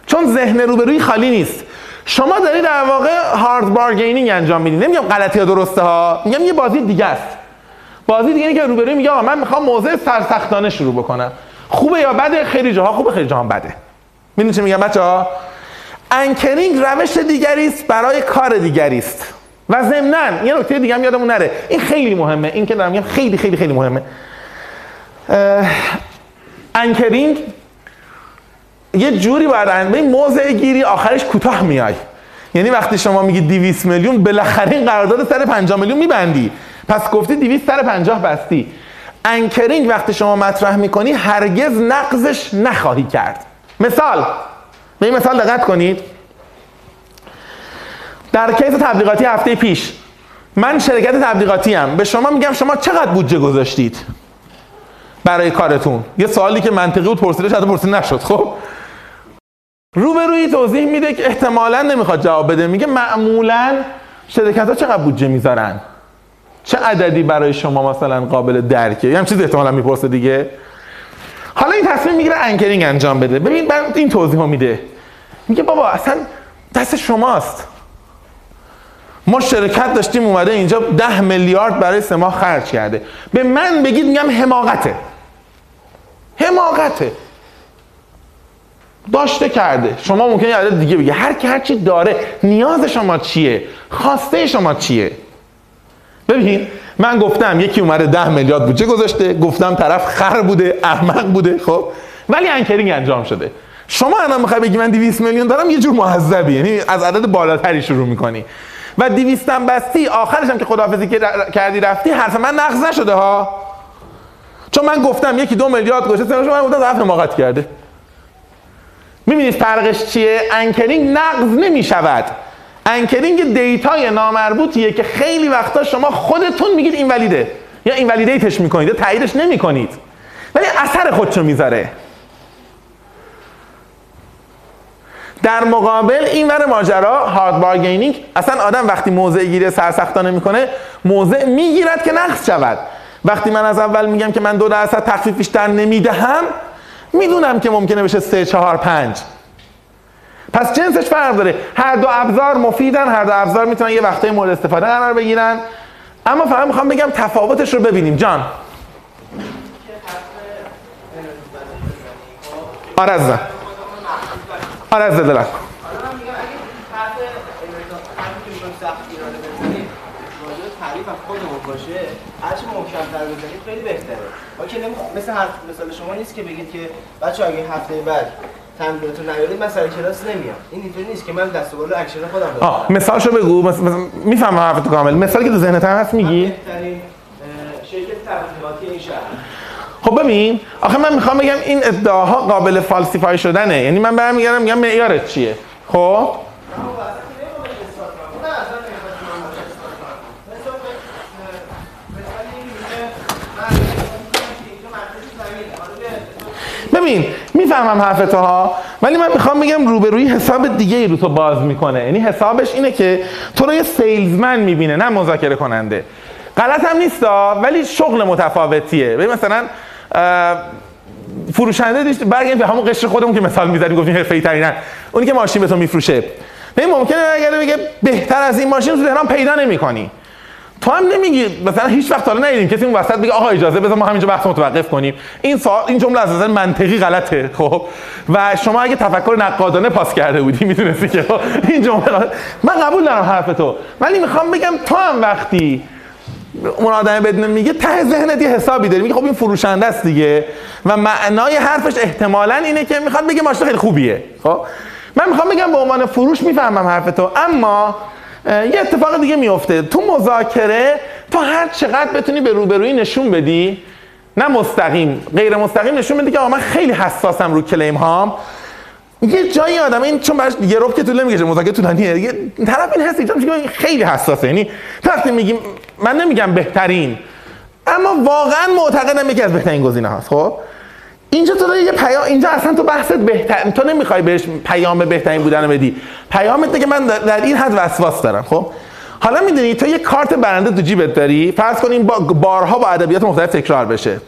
چون ذهن روبروی خالی نیست. شما داری در واقع hard bargaining انجام میدی. نمیگم غلطی ها درسته ها. میگم یه بازی دیگه است. بازی دیگه اینه که روبروی میگه آقا من می‌خوام موضع سرسختانه شروع بکنم. خوبه یا بده؟ خیلی جاها خوبه خیلی جاها بده. می‌دونی چه میگم بچه ها anchoring روش دیگری است برای کار دیگری است و ضمناً یه نکته دیگه هم یادمون نره. این خیلی مهمه. این که دارم میگم خیلی خیلی خیلی مهمه. anchoring یه جوری باید به موضع گیری آخرش کوتاه میای. یعنی وقتی شما میگی 200 میلیون بالاخره این قرارداد سر 50 میلیون میبندی. پس گفتی 200 سر 50 بستی. anchoring وقتی شما مطرح می‌کنی هرگز نقضش نخواهی کرد. مثال به این مثال دقت کنید. در case تبلیغاتی هفته پیش من شرکت تبلیغاتی هم به شما میگم شما چقدر بودجه گذاشتید برای کارتون؟ یه سوالی که منطقی بود پرسیده شده پرسیده نشد. خب؟ روبروی توضیح میده که احتمالا نمی‌خواد جواب بده. میگه معمولا شرکت ها چقدر بودجه می‌ذارن؟ چه عددی برای شما مثلا قابل درکه؟ یه هم چیز احتمالا می‌پرسه دیگه. حالا این تصمیم می‌گیره انکرینگ انجام بده. ببین این توضیح میده. میگه بابا اصلا دست شماست. ما شرکت داشتیم اومده اینجا ده میلیارد برای سه ماه خرج کرده. به من بگید میگم حماقته. حماقته. داشته کرده. شما ممکنه یه دیگه بگی هر کی هر چی داره نیاز شما چیه؟ خواسته شما چیه؟ ببین من گفتم یکی اومده ده میلیارد بودجه گذاشته گفتم طرف خر بوده احمق بوده خب. ولی انکرینگ انجام شده. شما الان می‌خوای بگی من 200 میلیون دارم؟ یه جور معذبی. یعنی از عدد بالاتری شروع می‌کنی. و 200 هم بستی آخرش هم که خداحافظی که کردی رفتی حرف من نقض نشده ها. چون من گفتم یکی دو میلیارد گذاشته شما من گفتم ضعف حماقت کرده. می‌بینید فرقش چیه؟ anchoring نقض نمی‌شود. anchoring دیتای نامربوطیه که خیلی وقتا شما خودتون میگید این valid ه. یا این validate ش می‌کنید یا تاییدش نمی‌کنید. ولی اثر خودشو می‌ذاره. در مقابل این ور ماجرا hard bargaining اصلا آدم وقتی موضع گیری سرسختانه می‌کنه موضع می‌گیرد که نقض شود. وقتی من از اول میگم که من دو درصد تخفیف بیشتر نمی‌دهم می‌دونم که ممکنه بشه سه چهار پنج. پس جنسش فرق داره. هر دو ابزار مفیدن هر دو ابزار می‌تونن یه وقتای مورد استفاده قرار بگیرن. اما فقط می‌خوام بگم تفاوتش رو ببینیم. جان. آره عزیزم. دلم.
باشه. هرچی محکم‌تر بزنید خیلی بهتره. مثل مثال شما نیست که بگید که بچه اگه هفته بعد تمرینتون نیارید من سر کلاس نمیام. این اینطوری نیست که من دست و بالا اکشن خودم دارم
آه مثالشو بگو. مثلا می‌فهمم حرفتو کامل. مثالی که تو ذهنت هست میگی؟
بهترین اه، شرکت تبلیغاتی این شهر.
خب ببین آخه من می‌خوام بگم این ادعاها قابل falsify شدنه. یعنی من برمیگردم میگم معیارت چیه؟ خب؟ ببین می‌فهمم حرف ها ولی من می‌خوام بگم روبروی حساب دیگه ای رو تو باز می‌کنه. یعنی حسابش اینه که تو رو یه سیلزمن می‌بینه نه مذاکره کننده. غلط هم نیستا ولی شغل متفاوتیه. ببین مثلا فروشنده دیش برگردیم به همون قشر خودمون که مثال می‌زنیم گفتیم حرفه‌ای ترینن اونی که ماشین به تو میفروشه. ببین ممکنه اگر بگه بهتر از این ماشین تو تهران پیدا نمی‌کنی. تو هم نمیگی مثلا هیچ وقت حالا ندیدیم کسی اون وسط بگه آقا اجازه بذار ما همینجا بحث متوقف کنیم. این سوال این جمله از نظر منطقی غلطه خب؟ و شما اگه تفکر نقادانه پاس کرده بودی می‌دونستی که این جمله. من قبول دارم حرف تو ولی می‌خوام بگم تو هم وقتی اون آدم بدون میگه ته ذهنت یه حسابی داری. میگه خب این فروشنده است دیگه. و معنای حرفش احتمالا اینه که می‌خواد بگه ماشین خیلی خوبیه خب؟ من می‌خوام بگم به عنوان فروش می‌فهمم حرف تو اما یه اتفاق دیگه میفته تو مذاکره تو هر چقدر بتونی به روبرویی نشون بدی نه مستقیم غیر مستقیم نشون بدی که من خیلی حساسم رو کلیم هام. یه جایی آدم این چون براش یه رب که طول نمی‌کشه مذاکره طولانیه. یه طرف این هست اینجا خیلی حساسه. یعنی تو وقتی میگیم من نمیگم بهترین اما واقعا معتقدم یکی از بهترین گزینه هاست خب؟ اینجا تو داری یه پیام اینجا اصلا تو بحثت بهتر تو نمی‌خوای بهش پیام بهترین بودن رو بدی. پیامت که من در- این حد وسواس دارم خب؟ حالا می‌دونی تو یه کارت برنده تو جیبت داری؟ فرض کن این با بارها با ادبیات مختلف تکرار بشه.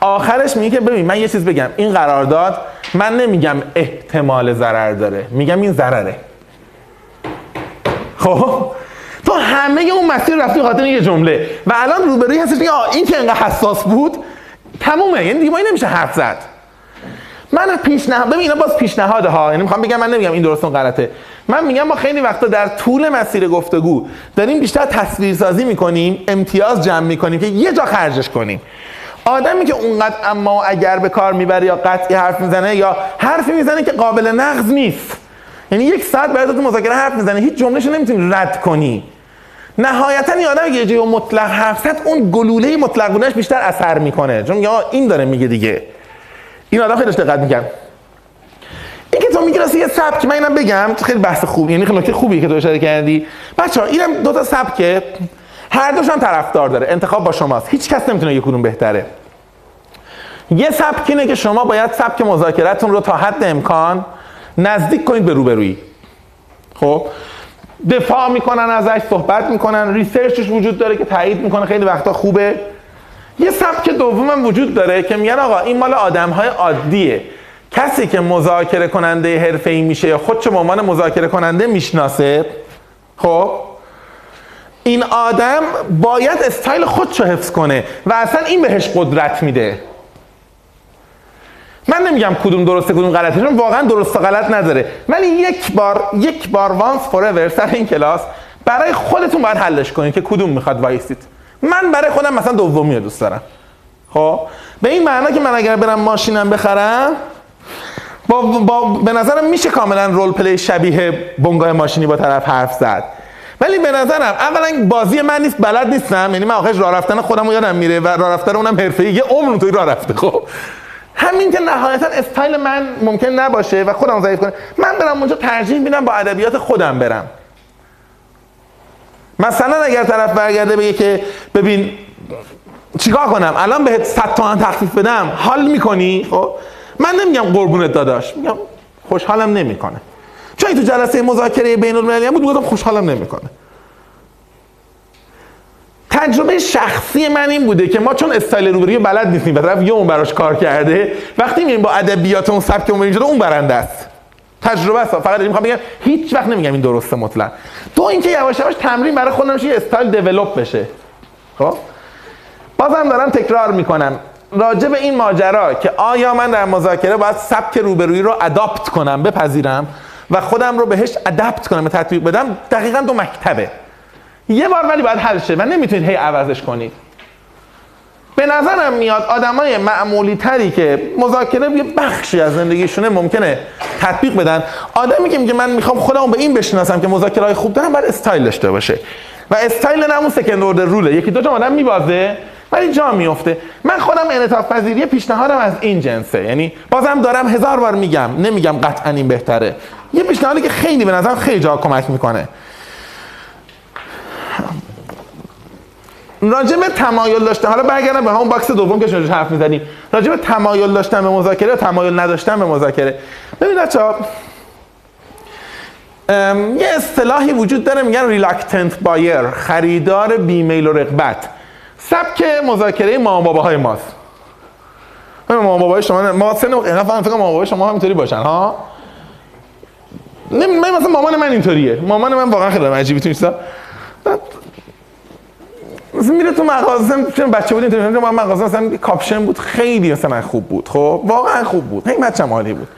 آخرش میگه که ببین من یه چیز بگم. این قرارداد من نمیگم احتمال ضرر داره میگم این ضرره. خب؟ تو همه اون مسیر رفتی خاطر یه جمله. و الان روبروی هستش میگه آه، این که انقدر حساس بود تمومه. یعنی ما نمیشه حرف زد. من پیشنهاد ببین اینا باز پیشنهاده ها. یعنی می‌خوام بگم من نمیگم این درست اون غلطه. من میگم ما خیلی وقتا در طول مسیر گفتگو داریم بیشتر تصویرسازی می‌کنیم امتیاز جمع می‌کنیم که یه جا خرجش کنیم. آدمی که اونقدر اما اگر به کار می‌بره یا قطعی حرف می‌زنه یا حرفی می‌زنه که قابل نقض نیست. یعنی یک ساعت برای تو مذاکره حرف می‌زنه هیچ جملهش نمی‌تونی رد کنی. نهایتا این آدم یه جای مطلق حرف اون گلوله مطلق بیشتر اثر می‌کنه. چون آقا این داره میگه دیگه. این آدم خیلی دقت می‌کرد. این که تو میگی یه سبک من اینم بگم خیلی بحث خوب. یعنی خیلی نکته خوبیه که تو اشاره کردی. بچه‌ها اینم دو تا سبکه. هر دوشون طرفدار داره. انتخاب با شماست. هیچ کس نمی‌تونه یک کدوم بهتره. یه سبک اینه که شما باید سبک مذاکرتون رو تا حد امکان نزدیک کنید به روبرویی. خب؟ دفاع می‌کنن ازش صحبت می‌کنن ریسرچش وجود داره که تایید می‌کنه خیلی وقتا خوبه. یه سبک دومم وجود داره که میگن آقا این مال آدم های عادیه. کسی که مذاکره کننده حرفه‌ای میشه یا خودشو به عنوان مذاکره کننده می‌شناسه خب این آدم باید استایل خودشو حفظ کنه و اصلا این بهش قدرت میده. من نمیگم کدوم درسته کدوم غلطه چون واقعا درست و غلط نداره. ولی یک بار یک بار وانس فور سر این کلاس برای خودتون باید حلش کنید که کدوم می‌خواد وایسید. من برای خودم مثلا دومی رو دوست دارم. خب؟ به این معنا که من اگر برم ماشینم بخرم با, با به نظرم میشه کاملا role play شبیه بنگاه ماشینی با طرف حرف زد. ولی به نظرم اولا بازی من نیست بلد نیستم. یعنی من آخرش راه رفتن خودم رو یادم میره و راه رفتن اونم حرفه‌ای یه عمر توی راه رفته. خب؟ همین که نهایتا استایل من ممکن نباشه و خودم ضعیف کنه من برم اونجا ترجیح میدم با ادبیات خودم برم. مثلا اگر طرف برگرده بگه که ببین چیکار کنم؟ الان بهت 100 تومن تخفیف بدم. حال می‌کنی؟ خب؟ من نمیگم قربونت داداش. میگم خوشحالم نمی‌کنه. چون تو جلسه مذاکره بین المللی بود گفتم خوشحالم نمی‌کنه. تجربه شخصی من این بوده که ما چون استایل روبروی بلد نیستیم و طرف یه اون براش کار کرده وقتی میریم با ادبیات اون سبک اون اینجا اون برنده است. تجربه است. فقط می‌خوام بگم هیچ وقت نمیگم این درسته مطلق. تو اینکه یواش یواش تمرین برای خودم یه استایل دیولپ بشه. خب؟ بازم دارم تکرار می‌کنم. راجع به این ماجرا که آیا من در مذاکره باید سبک روبرویی رو اداپت کنم بپذیرم و خودم رو بهش ادپت کنم به تطبیق بدم دقیقا دو مکتبه. یه بار ولی باید حل شه. و نمی‌تونید هی عوضش کنید به نظرم میاد آدمای معمولی تری که مذاکره یه بخشی از زندگیشونه ممکنه تطبیق بدن. آدمی که میگه من می‌خوام خودم به این بشناسم که مذاکره های خوب دارم باید استایل داشته باشه. و استایل نه اون سکند اوردر روله یکی دو تا آدم میبازه ولی جا میفته. من خودم انعطاف پذیری پیشنهادم از این جنسه. یعنی بازم دارم هزار بار میگم. نمیگم قطعا این بهتره. یه پیشنهادی که خیلی به نظرم خیلی جا کمک می‌کنه. راجع به تمایل داشتن حالا برگردم به همون باکس دوم که شما حرف می‌زنیم. راجع به تمایل داشتن به مذاکره تمایل نداشتن به مذاکره. ببین بچه‌ها یه اصطلاحی وجود داره میگن reluctant buyer خریدار بیمیل و رغبت. سبک مذاکره مامان باباهای ماست. مامان بابای شما ما سن اینا فهم فکر مامان بابای شما همینطوری باشن ها؟ من مثلا مامان من اینطوریه. مامان من واقعا خیلی عجیبی تو مثلا میره تو مغازه چون بچه بود اینطوری من مغازه مثلا کاپشن بود خیلی مثلا خوب بود خب؟ واقعا خوب بود خیلی بچه‌م عالی بود.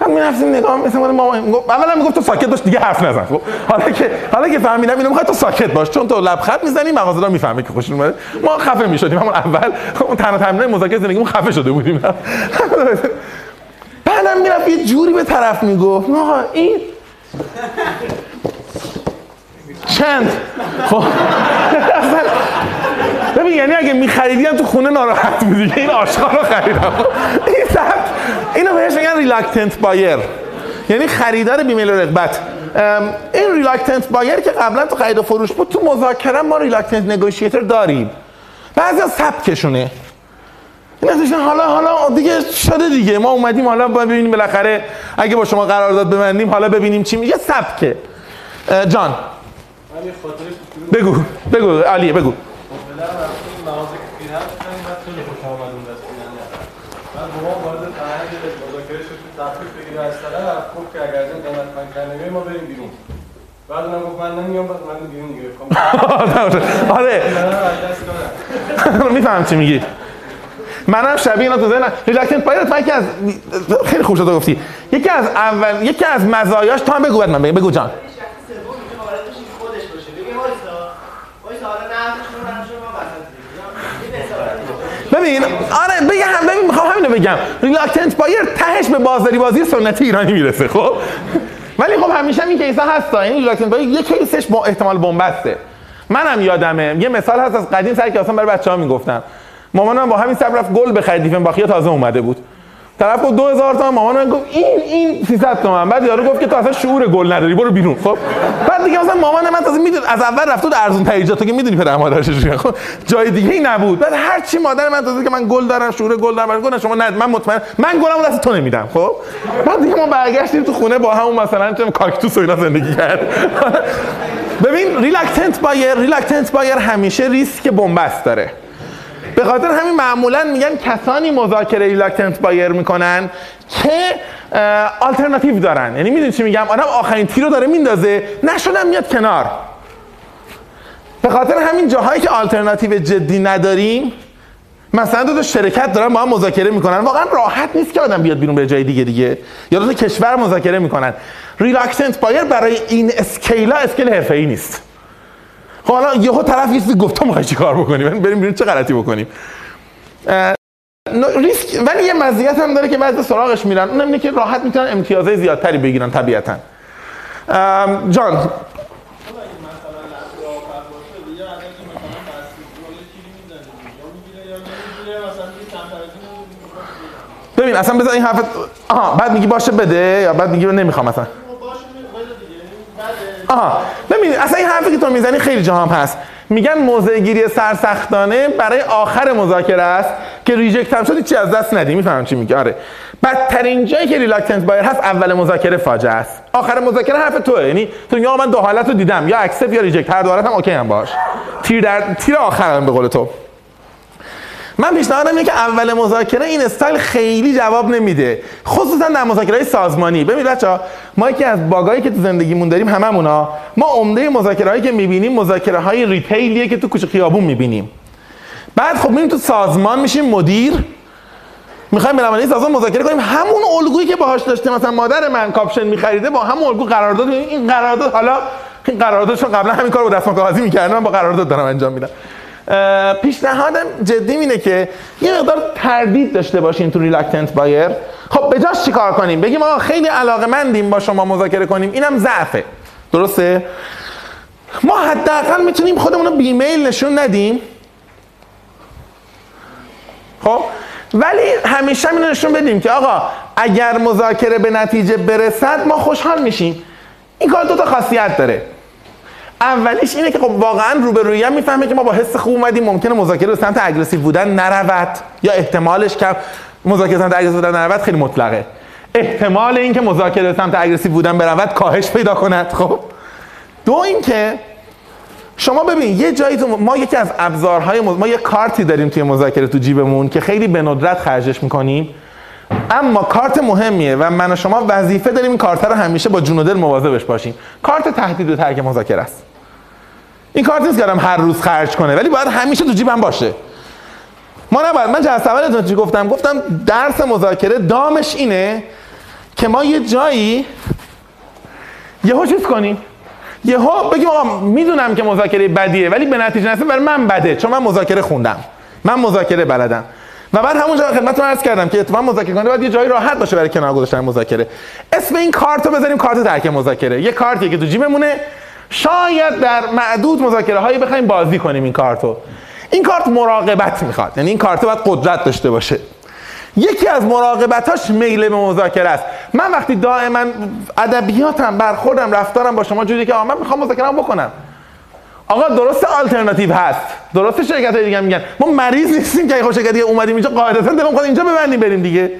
هم می‌رفتیم نگاه مثلا می‌گفت اولا می‌گفت تو ساکت باش دیگه حرف نزن خب؟ حالا که حالا که فهمیدم اینو می‌خواد تو ساکت باش چون تو لبخند می‌زنی مغازه می‌فهمه که خوشش اومده. ما خفه می‌شدیم همون اول اون تنها تمرین مذاکره زندگیمون خفه شده بودیم. بعدم می‌رفت یه جوری به طرف می‌گفت آها این چند؟ خب. ببین یعنی اگه میخریدیم تو خونه ناراحت بودی این آشغال رو خریدم. این سبک اینو بهش میگن reluctant buyer یعنی خریدار بیمیل و رغبت این reluctant buyer که قبلا تو خرید و فروش بود تو مذاکره ما reluctant negotiator داریم. بعضی از سبکشونه این حالا حالا دیگه شده دیگه. ما اومدیم حالا ببینیم بالاخره اگه با شما قرارداد ببندیم حالا ببینیم چی میگه سبکه. جان. بگو بگو علیه بگو.
بابا وارد فرهنگ مذاکره شد که تخفیف بگیره از طرف گفت که اگر این قیمت من کنه ما بریم بیرون. بعد من گفت من نمیام بعد من بیرون گرفتم.
آره. میفهم چی میگی؟ منم شبیه اینا تو ذهنم. reluctant buyer ت من یکی از خیلی خوب شد گفتی. یکی از اول یکی از مزایاش هم بگو بعد من بگو جان. ببین آره بگم ببین می‌خوام همینو بگم. reluctant buyer تهش به بازاری بازی سنتی ایرانی می‌رسه خب؟ ولی خب همیشه این case ا هست این reluctant buyer یه case ش با احتمال بنبسته. منم یادمه. یه مثال هست از قدیم سر که اصلا برای بچه‌ها می‌گفتم. مامانم با همین صبر رفت گل بخرید دیفن باخیا تازه اومده بود. طرف گفت 2000 تومن مامان من گفت این این 300 تومن. بعد یارو گفت که تو اصلا شعور گل نداری برو بیرون. خب؟ بعد دیگه مثلا مامان من تازه میدون از اول رفت تو ارزون تهیجات تو که می‌دونی پدر مادرش خب؟ جای دیگه ای نبود. بعد هر چی مادر من تازه که من گل دارم شعور گل دارم گفتم شما نه من مطمئن من گلمو دست تو نمیدم. خب؟ بعد دیگه ما برگشتیم تو خونه با همون مثلا چه کاکتوس و اینا زندگی کرد. ببین reluctant buyer reluctant buyer همیشه ریسک بنبست داره. به خاطر همین معمولا میگن کسانی مذاکره reluctant buyer می‌کنن که آلترناتیو دارن. یعنی می‌دونی چی میگم؟ آدم آخرین تیر رو داره میندازه نشدم میاد کنار. به خاطر همین جاهایی که آلترناتیو جدی نداریم مثلا دو تا شرکت دارن با هم مذاکره می‌کنن. واقعا راحت نیست که آدم بیاد بیرون به جای دیگه دیگه. یا دو تا کشور مذاکره می‌کنن. reluctant buyer برای این scale ا scale حرفه‌ای نیست. حالا یهو طرف یه چیزی گفت تو می‌خوای چیکار بکنیم بریم بیرون چه غلطی بکنیم. ریسک ولی یه مزیت هم داره که بعضی سراغش میرن. اونم اینه که راحت می‌تونن امتیازهای زیادتری بگیرن طبیعتا. جان. ببین اصلا بذار این حرف آها بعد میگی باشه بده یا بعد میگی نمی‌خوام مثلا آها ببین اصلا این حرفی که تو می‌زنی خیلی جاها هم هست میگن موضع گیری سرسختانه برای آخر مذاکره است که reject هم شد چی از دست ندی. می‌فهمم چی میگه آره. بدترین جایی که reluctant buyer هست اول مذاکره فاجعه است. آخر مذاکره حرف توه. یعنی تو آقا من دو حالت رو دیدم. یا accept یا reject هر دو حالت هم okay هم باش. تیر در تیر آخرم به قول تو. من پیشنهادم اینه که اول مذاکره این استایل خیلی جواب نمیده. خصوصا در مذاکره های سازمانی. ببین بچا ما یکی از bug ایی که تو زندگیمون داریم هممونا. ما عمده مذاکره هایی که می‌بینیم مذاکره های retail یه که تو کوچه خیابون می‌بینیم. بعد خب میریم تو سازمان میشیم مدیر. می‌خوایم به نماینده سازمان مذاکره کنیم. همون الگویی که باهاش داشته مثلا مادر من کاپشن میخریده با همون الگو قرارداد. این قرارداد حالا این قراردادشون قبلا همین کارو با دستمال کاغذی می‌کردن. من با قرارداد دارم انجام میدم. پیشنهادم جدی اینه که یه مقدار تردید داشته باشین تو ریلکتنت بایر. خب به جاش چیکار کنیم؟ بگیم آقا خیلی علاقه مندیم با شما مذاکره کنیم. اینم ضعفه. درسته؟ ما حداقل می‌تونیم خودمون رو بیمیل نشون ندیم. خب؟ ولی همیشه هم نشون بدیم که آقا اگر مذاکره به نتیجه برسد ما خوشحال میشیم. این کار دو تا خاصیت داره. اولیش اینه که خب واقعا روبرویی هم می‌فهمه که ما با حس خوب اومدیم. ممکنه مذاکره به سمت aggressive بودن نرود یا احتمالش کم. مذاکره سمت aggressive بودن نرود خیلی مطلقه. احتمال اینکه مذاکره سمت aggressive بودن برود کاهش پیدا کند. خب؟ دو اینکه شما ببین یه جایی تو ما یکی از ابزارهای. ما یه کارتی داریم توی مذاکره تو جیبمون که خیلی به ندرت خرجش می‌کنیم. اما کارت مهمیه و من و شما وظیفه داریم این کارت رو همیشه با جون و دل مواظبش باشیم. کارت تهدید و ترک مذاکره است. این کارت نیست که هر روز خرج کنه ولی باید همیشه تو جیبم باشه. ما نباید من جلسه اولتون چی گفتم؟ گفتم درس مذاکره دامش اینه که ما یه جایی یهو چیز کنیم؟ یهو بگیم آقا می‌دونم که مذاکره بدیه ولی به نتیجه نرسه برای من بده چون من مذاکره خوندم. من مذاکره بلدم. و بعد همونجا خدمتتون عرض کردم که اتفاقا مذاکره کننده باید یه جایی راحت باشه برای کنار گذاشتن مذاکره. اسم این کارت رو بذاریم کارت ترک مذاکره. یه کارتیه که تو جیبمونه. شاید در معدود مذاکره هایی بخوایم بازی کنیم این کارتو. این کارت مراقبت می‌خواد. یعنی این کارت باید قدرت داشته باشه. یکی از مراقبتاش میل به مذاکره است. من وقتی دائما ادبیاتم برخوردم رفتارم با شما جوری که آقا من می‌خوام مذاکره بکنم. آقا درست آلترناتیو هست. درست شرکت های دیگه میگن. ما مریض نیستیم که اگه شرکت دیگه اومدیم اینجا قاعدتا دلم اینجا ببندیم بریم دیگه.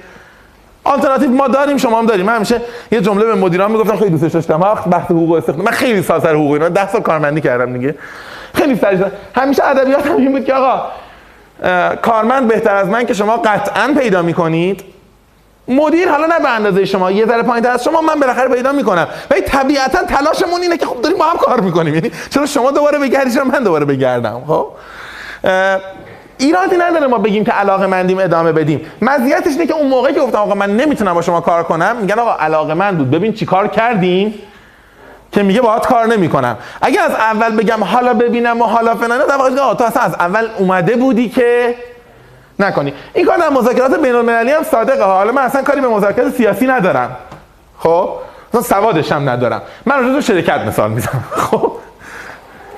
آلترناتیو ما داریم شما هم داریم. من همیشه یه جمله به مدیران می‌گفتم خیلی دوستش داشتم. وقت بحث حقوق استخدام من خیلی سال سر حقوق اینا. 10 سال کارمندی کردم دیگه. خیلی سر همیشه ادبیات هم این بود که آقا کارمند بهتر از من که شما قطعا پیدا می‌کنید. مدیر حالا نه به اندازه شما یه ذره پایینتر از شما من بالاخره پیدا می‌کنم. ولی طبیعتا تلاشمون اینه که خب داریم با هم کار می‌کنیم. یعنی چرا شما دوباره بگردی من دوباره بگردم؟ خب؟ ایرادی نداره ما بگیم که علاقه مندیم ادامه بدیم. مزیتش اینه که اون موقعی که گفتم آقا من نمی‌تونم با شما کار کنم میگن آقا علاقه من بود. ببین چی کار کردیم؟ که میگه باهات کار نمی‌کنم. اگه از اول بگم حالا ببینم و حالا فلان در واقع آقا تو اصلا از اول اومده بودی که نکنی. این کار در مذاکرات بین المللی هم صادقه حالا من اصلا کاری به مذاکرات سیاسی ندارم. خب؟ اصلا سوادش هم ندارم. من به شرکت مثال می‌زنم. خب؟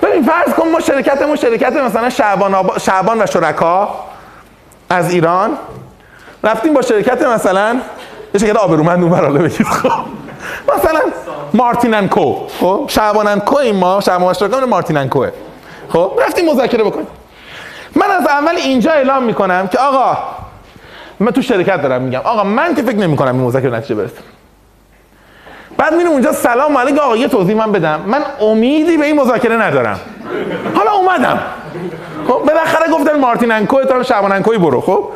ببین فرض کن ما شرکتمون شرکت مثلا شعبان, آبا... شعبان و شرکا از ایران رفتیم با شرکت مثلا یه شرکت آبرومند اون براله بگید. خب. مثلا مارتین ان کو. خب. شعبان ان کو این ما. شعبان و شرکا مارتین ان کوه. خب. رفتیم مذاکره بکنیم. من از اول اینجا اعلام می‌کنم که آقا من تو شرکت دارم میگم. آقا من که فکر نمی‌کنم این مذاکره نتیجه برسه. بعد میرم اونجا سلام علیکم. آقا یه توضیح من بدم. من امیدی به این مذاکره ندارم. حالا اومدم. خب بالاخره گفتن مارتین انکو تا شعبان انکوی برو خب؟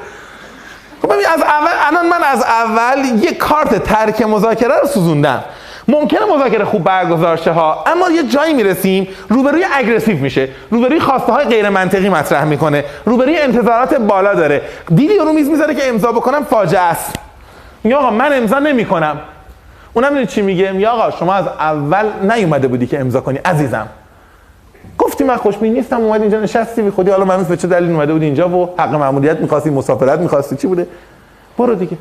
خب از اول الان من از اول یه کارت ترک مذاکره رو سوزوندم. ممکنه مذاکره خوب برگزار شه ها اما یه جایی می‌رسیم روبروی اگریسیو میشه. روبروی خواسته های غیر منطقی مطرح می‌کنه. روبروی انتظارات بالا داره. دیدی رو میز می‌ذاره که امضا بکنم؟ فاجعه است. میگه آقا من امضا نمی‌کنم. اونم می‌دونی چی میگه؟ میگه آقا شما از اول نیومده بودی که امضا کنی عزیزم. گفتی من خوشبین نیستم اومد اینجا نشستی بی خودی حالا من به چه دلیل اومده بودی اینجا و حق مأموریت می‌خواستی مسافرت می‌خواستی چی بوده؟ برو دیگه.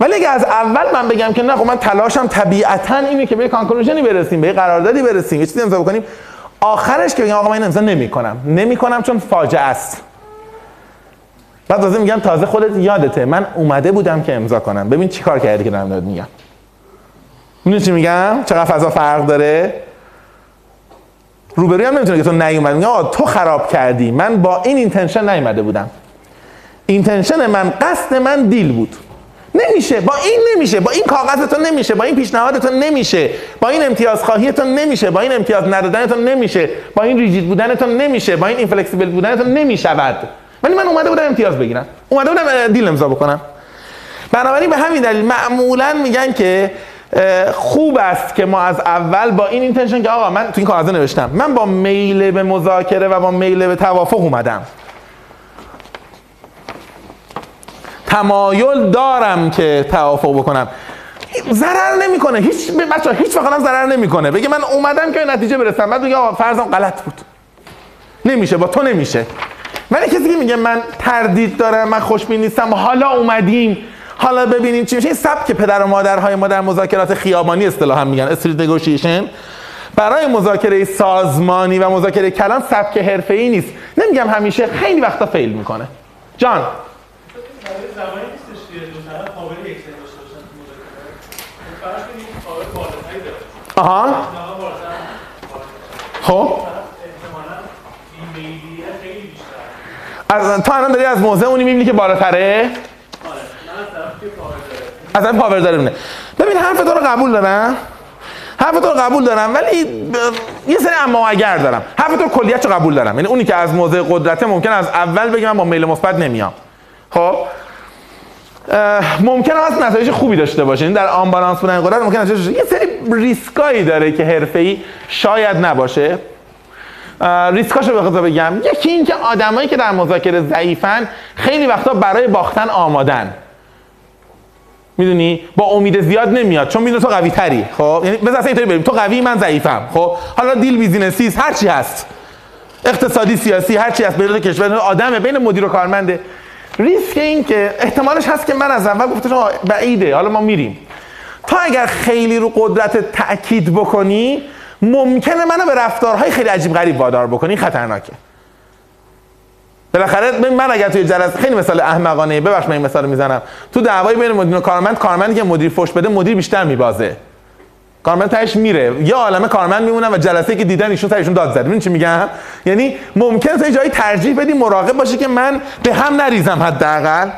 ولی اگه از اول من بگم که نه خب من تلاشم طبیعتا اینه که به کانکلوژنی برسیم به یه قراردادی برسیم یه چیزی امضا بکنیم. آخرش که بگم آقا من امضا نمی‌کنم. نمی‌کنم چون فاجعه است. بعد تازه میگم تازه خودت یادته. من اومده بودم که امضا کنم. ببین چیکار کردی که دارم میگم. می‌دونی چی میگم؟ چقدر فضا فرق داره؟ روبروی هم نمی‌تونه که تو نیومد آقا تو خراب کردی. من با این intention نیومده بودم. intention من قصد من deal بود. نمیشه. با این نمیشه. با این کاغذ تو نمیشه. با این پیشنهاد تو نمیشه. با این امتیاز خواهی تو نمیشه. با این امتیاز ندادن تو نمیشه. با این rigid بودن تو نمیشه. با این inflexible بودن تو نمی‌شود. ولی من اومده بودم امتیاز بگیرم. اومده بودم deal امضا بکنم. بنابراین به همین دلیل معمولا میگن که خوب است که ما از اول با این intention که آقا من تو این کاغذ نوشتم. من با میل به مذاکره و با میل به توافق اومدم. تمایل دارم که توافق بکنم. ضرر نمی‌کنه. هیچ بچا هیچ وقت هم ضرر نمی‌کنه. بگه من اومدم که نتیجه برسم. بعد بگه آقا فرضم غلط بود. نمیشه با تو نمیشه. ولی کسی که میگه من تردید دارم من خوشبین نیستم حالا اومدیم. حالا ببینیم چی میشه. این سبک پدر و مادرهای ما در مذاکرات خیابانی اصطلاحا میگن. استریت نگوشیشن برای مذاکره سازمانی و مذاکره کلان سبک حرفه‌ای نیست. نمیگم همیشه خیلی وقتا فیل می‌کنه. جان.
برای زمانی نیستش که دو طرف قابل یکسانی داشته باشن تو مذاکره فرض کنید یک قابل بالاتری داره
آها
پیشنهاد بالاتر
خب
طرف احتمالاً ایمیلیه خیلی بیشتر
از تو الان داری از موضع اونی می‌بینی که بالاتره؟
آره از
اصلا پاور داره می‌بینه ببین حرف تو رو قبول دارم. حرف تو رو قبول دارم ولی ب- یه سری اما اگر دارم. حرف تو کلیت رو قبول دارم. یعنی اونی که از موضع قدرته ممکن از اول بگم من با میل مثبت نمیام. خب؟ ممکن است نتایج خوبی داشته باشه. این در unbalance بودن قدرت ممکن است یه سری ریسکایی داره که حرفه‌ای شاید نباشه. ریسکاشو بخوام بگم. یکی این که آدمایی که در مذاکره ضعیفن خیلی وقتا برای باختن آمادن. می‌دونی؟ با امید زیاد نمیاد چون می‌دونه تو قوی تری خب؟ یعنی بذار اینطوری بریم تو قوی من ضعیفم. خب؟ حالا deal business ی هر چی هست. اقتصادی سیاسی هر چی هست. بین کشور. آدمه بین مدیر و کارمنده. ریسک این که احتمالش هست که من از اول گفتم بعیده. حالا ما میریم. تا اگر خیلی رو قدرت تاکید بکنی ممکنه منو به رفتارهای خیلی عجیب غریب وادار بکنی خطرناکه. بالاخره من اگر توی جلسه خیلی مثال احمقانه ببخش من این مثال می‌زنم. تو دعوای بین مدیر و کارمند کارمندی که مدیر فوش بده مدیر بیشتر میبازه. کارمند تهش میره. یه عالمه کارمند میمونن و جلسه که دیدن ایشون سرشون داد زد. چی میگم؟ یعنی ممکنه تا یه جایی ترجیح بدی مراقب باشی که من به هم نریزم حداقل.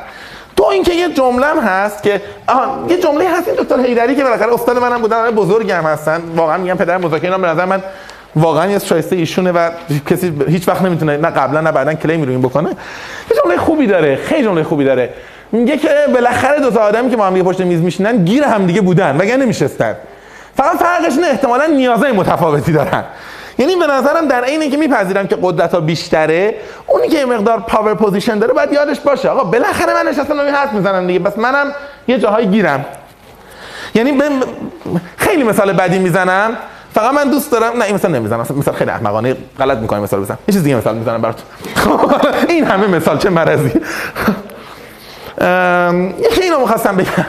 تو اینکه یه جمله هست که آها یه جمله هست این دکتر حیدری که بالاخره استاد منم بودن آدم بزرگی هم هستن. واقعا میگم پدر مذاکره اینا به نظر من واقعا یه شایسته ایشونه و کسی هیچ وقت نمی‌تونه نه قبلا نه بعدا کلیم رو این بکنه. یه جمله خوبی داره خیلی جمله خوبی داره. میگه که بالاخره دو تا آدمی که با هم پشت میز میشینن گیر هم دیگه بودن وگرنه نمیشستن. فقط فرقش نه احتمالاً نیازهای متفاوتی دارن. یعنی به نظرم در عین اینکه میپذیرم که قدرت ها بیشتره اونی که یه مقدار power position داره باید یادش باشه. آقا بالاخره من نشستم دارم حرف می‌زنم دیگه. بس منم یه جاهای گیرم. یعنی به- خیلی مثال بدی می‌زنم. فقط من دوست دارم نه این مثال نمی‌زنم. مثال خیلی احمقانه غلط می‌کنم مثال بزنم. یه چیز دیگه مثال می‌زنم براتون. این همه مثال چه مرضی. ام، یکی اینو می‌خواستم بگم.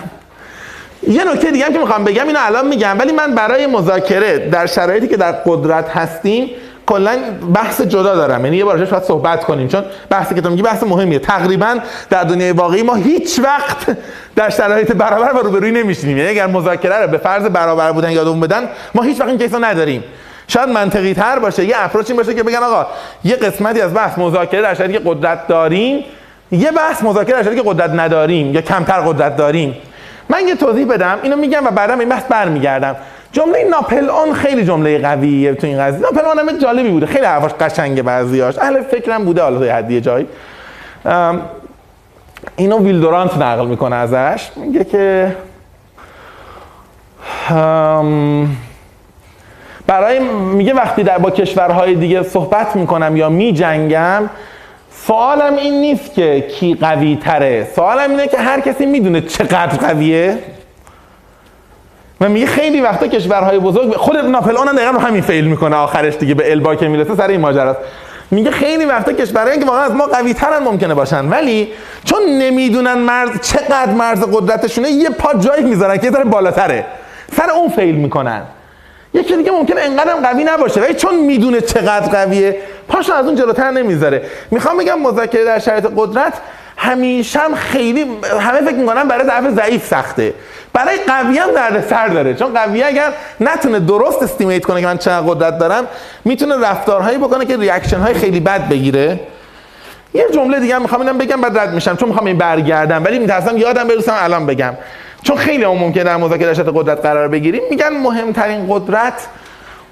یه نکته دیگه هم که می‌خوام بگم اینو الان میگم ولی من برای مذاکره در شرایطی که در قدرت هستیم کلا بحث جدا دارم. یعنی یه بار راجعش باید صحبت کنیم چون بحثی که تو میگی بحث مهمیه. تقریبا در دنیای واقعی ما هیچ وقت در شرایط برابر و روبروی نمیشینیم. یعنی اگر مذاکره رو به فرض برابر بودن یادمون بدن ما هیچ وقت این کیسو نداریم. شاید منطقی تر باشه یه اپروچ این باشه که بگن آقا یه قسمتی از بحث مذاکره در شرایطی که قدرت داریم یه بحث مذاکره در شرایطی که قدرت نداریم یا کمتر قدرت داریم. من یه توضیح بدم اینو میگم و بعدا به این بحث برمیگردم. جمله ناپل اون خیلی جمله قویه تو این قضیه. ناپل اون هم جالبی بوده. خیلی حرفاش قشنگه بعضیاش. اهل فکرم بوده حالا یه ام، اینو ویلدورانت نقل می‌کنه ازش. میگه که برای میگه وقتی در با کشورهای دیگه صحبت می‌کنم یا میجنگم سوالم این نیست که کی قوی تره. سوالم اینه که هر کسی می‌دونه چقدر قویه. و میگه خیلی وقتا کشورهای بزرگ خود ناپلئون هم دقیقا همین فیل می‌کنه آخرش دیگه به البا که می‌رسه سر این ماجراست. میگه خیلی وقتا کشورهایی که واقعا از ما قوی ترن ممکنه باشن. ولی چون نمی‌دونن مرز چقدر مرز قدرتشونه یه پا جایی می‌ذارن که یه ذره بالاتره. سر اون فیل می‌کنن. یکی دیگه ممکنه انقدر قوی نباشه. ولی چون می‌دونه چقدر قویه پاشو از اون جلوتر نمی‌ذاره. می‌خوام بگم مذاکره در شرایط قدرت همیشه هم خیلی همه فکر می‌کنن برای طرف ضعیف سخته. برای قوی هم درد سر داره. چون قوی اگر نتونه درست estimate کنه که من چقدر قدرت دارم می‌تونه رفتارهایی بکنه که reaction های خیلی بد بگیره. یه جمله دیگه هم می‌خوام اینم بگم بعد رد میشم چون می‌خوام این برگردم. ولی میترسم یادم برسم الان بگم. چون خیلی هم ممکنه در مذاکره شرط قدرت قرار بگیریم. میگن مهمترین قدرت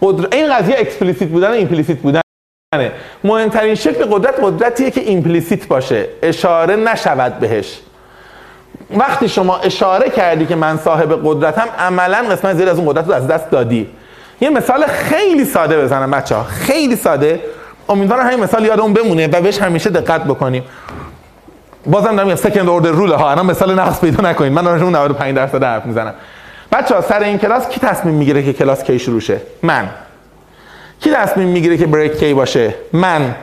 قدرت این قضیه explicit بودن و implicit بودن مهمترین شکل قدرت قدرتیه که implicit باشه. اشاره نشود بهش. وقتی شما اشاره کردی که من صاحب قدرتم عملا قسمت زیر از اون قدرت رو از دست دادی. یه مثال خیلی ساده بزنم بچه ها خیلی ساده. امیدوارم همین مثال یادمون بمونه و بهش همیشه دقت بکنیم. بازم دارم second order rule ها. الان مثال نقض پیدا نکنید. من دارم 95 درصد حرف می‌زنم. بچه ها سر این کلاس کی تصمیم می‌گیره که کلاس کی شروع شه؟ من. کی تصمیم می‌گیره که بریک کی باشه؟ من.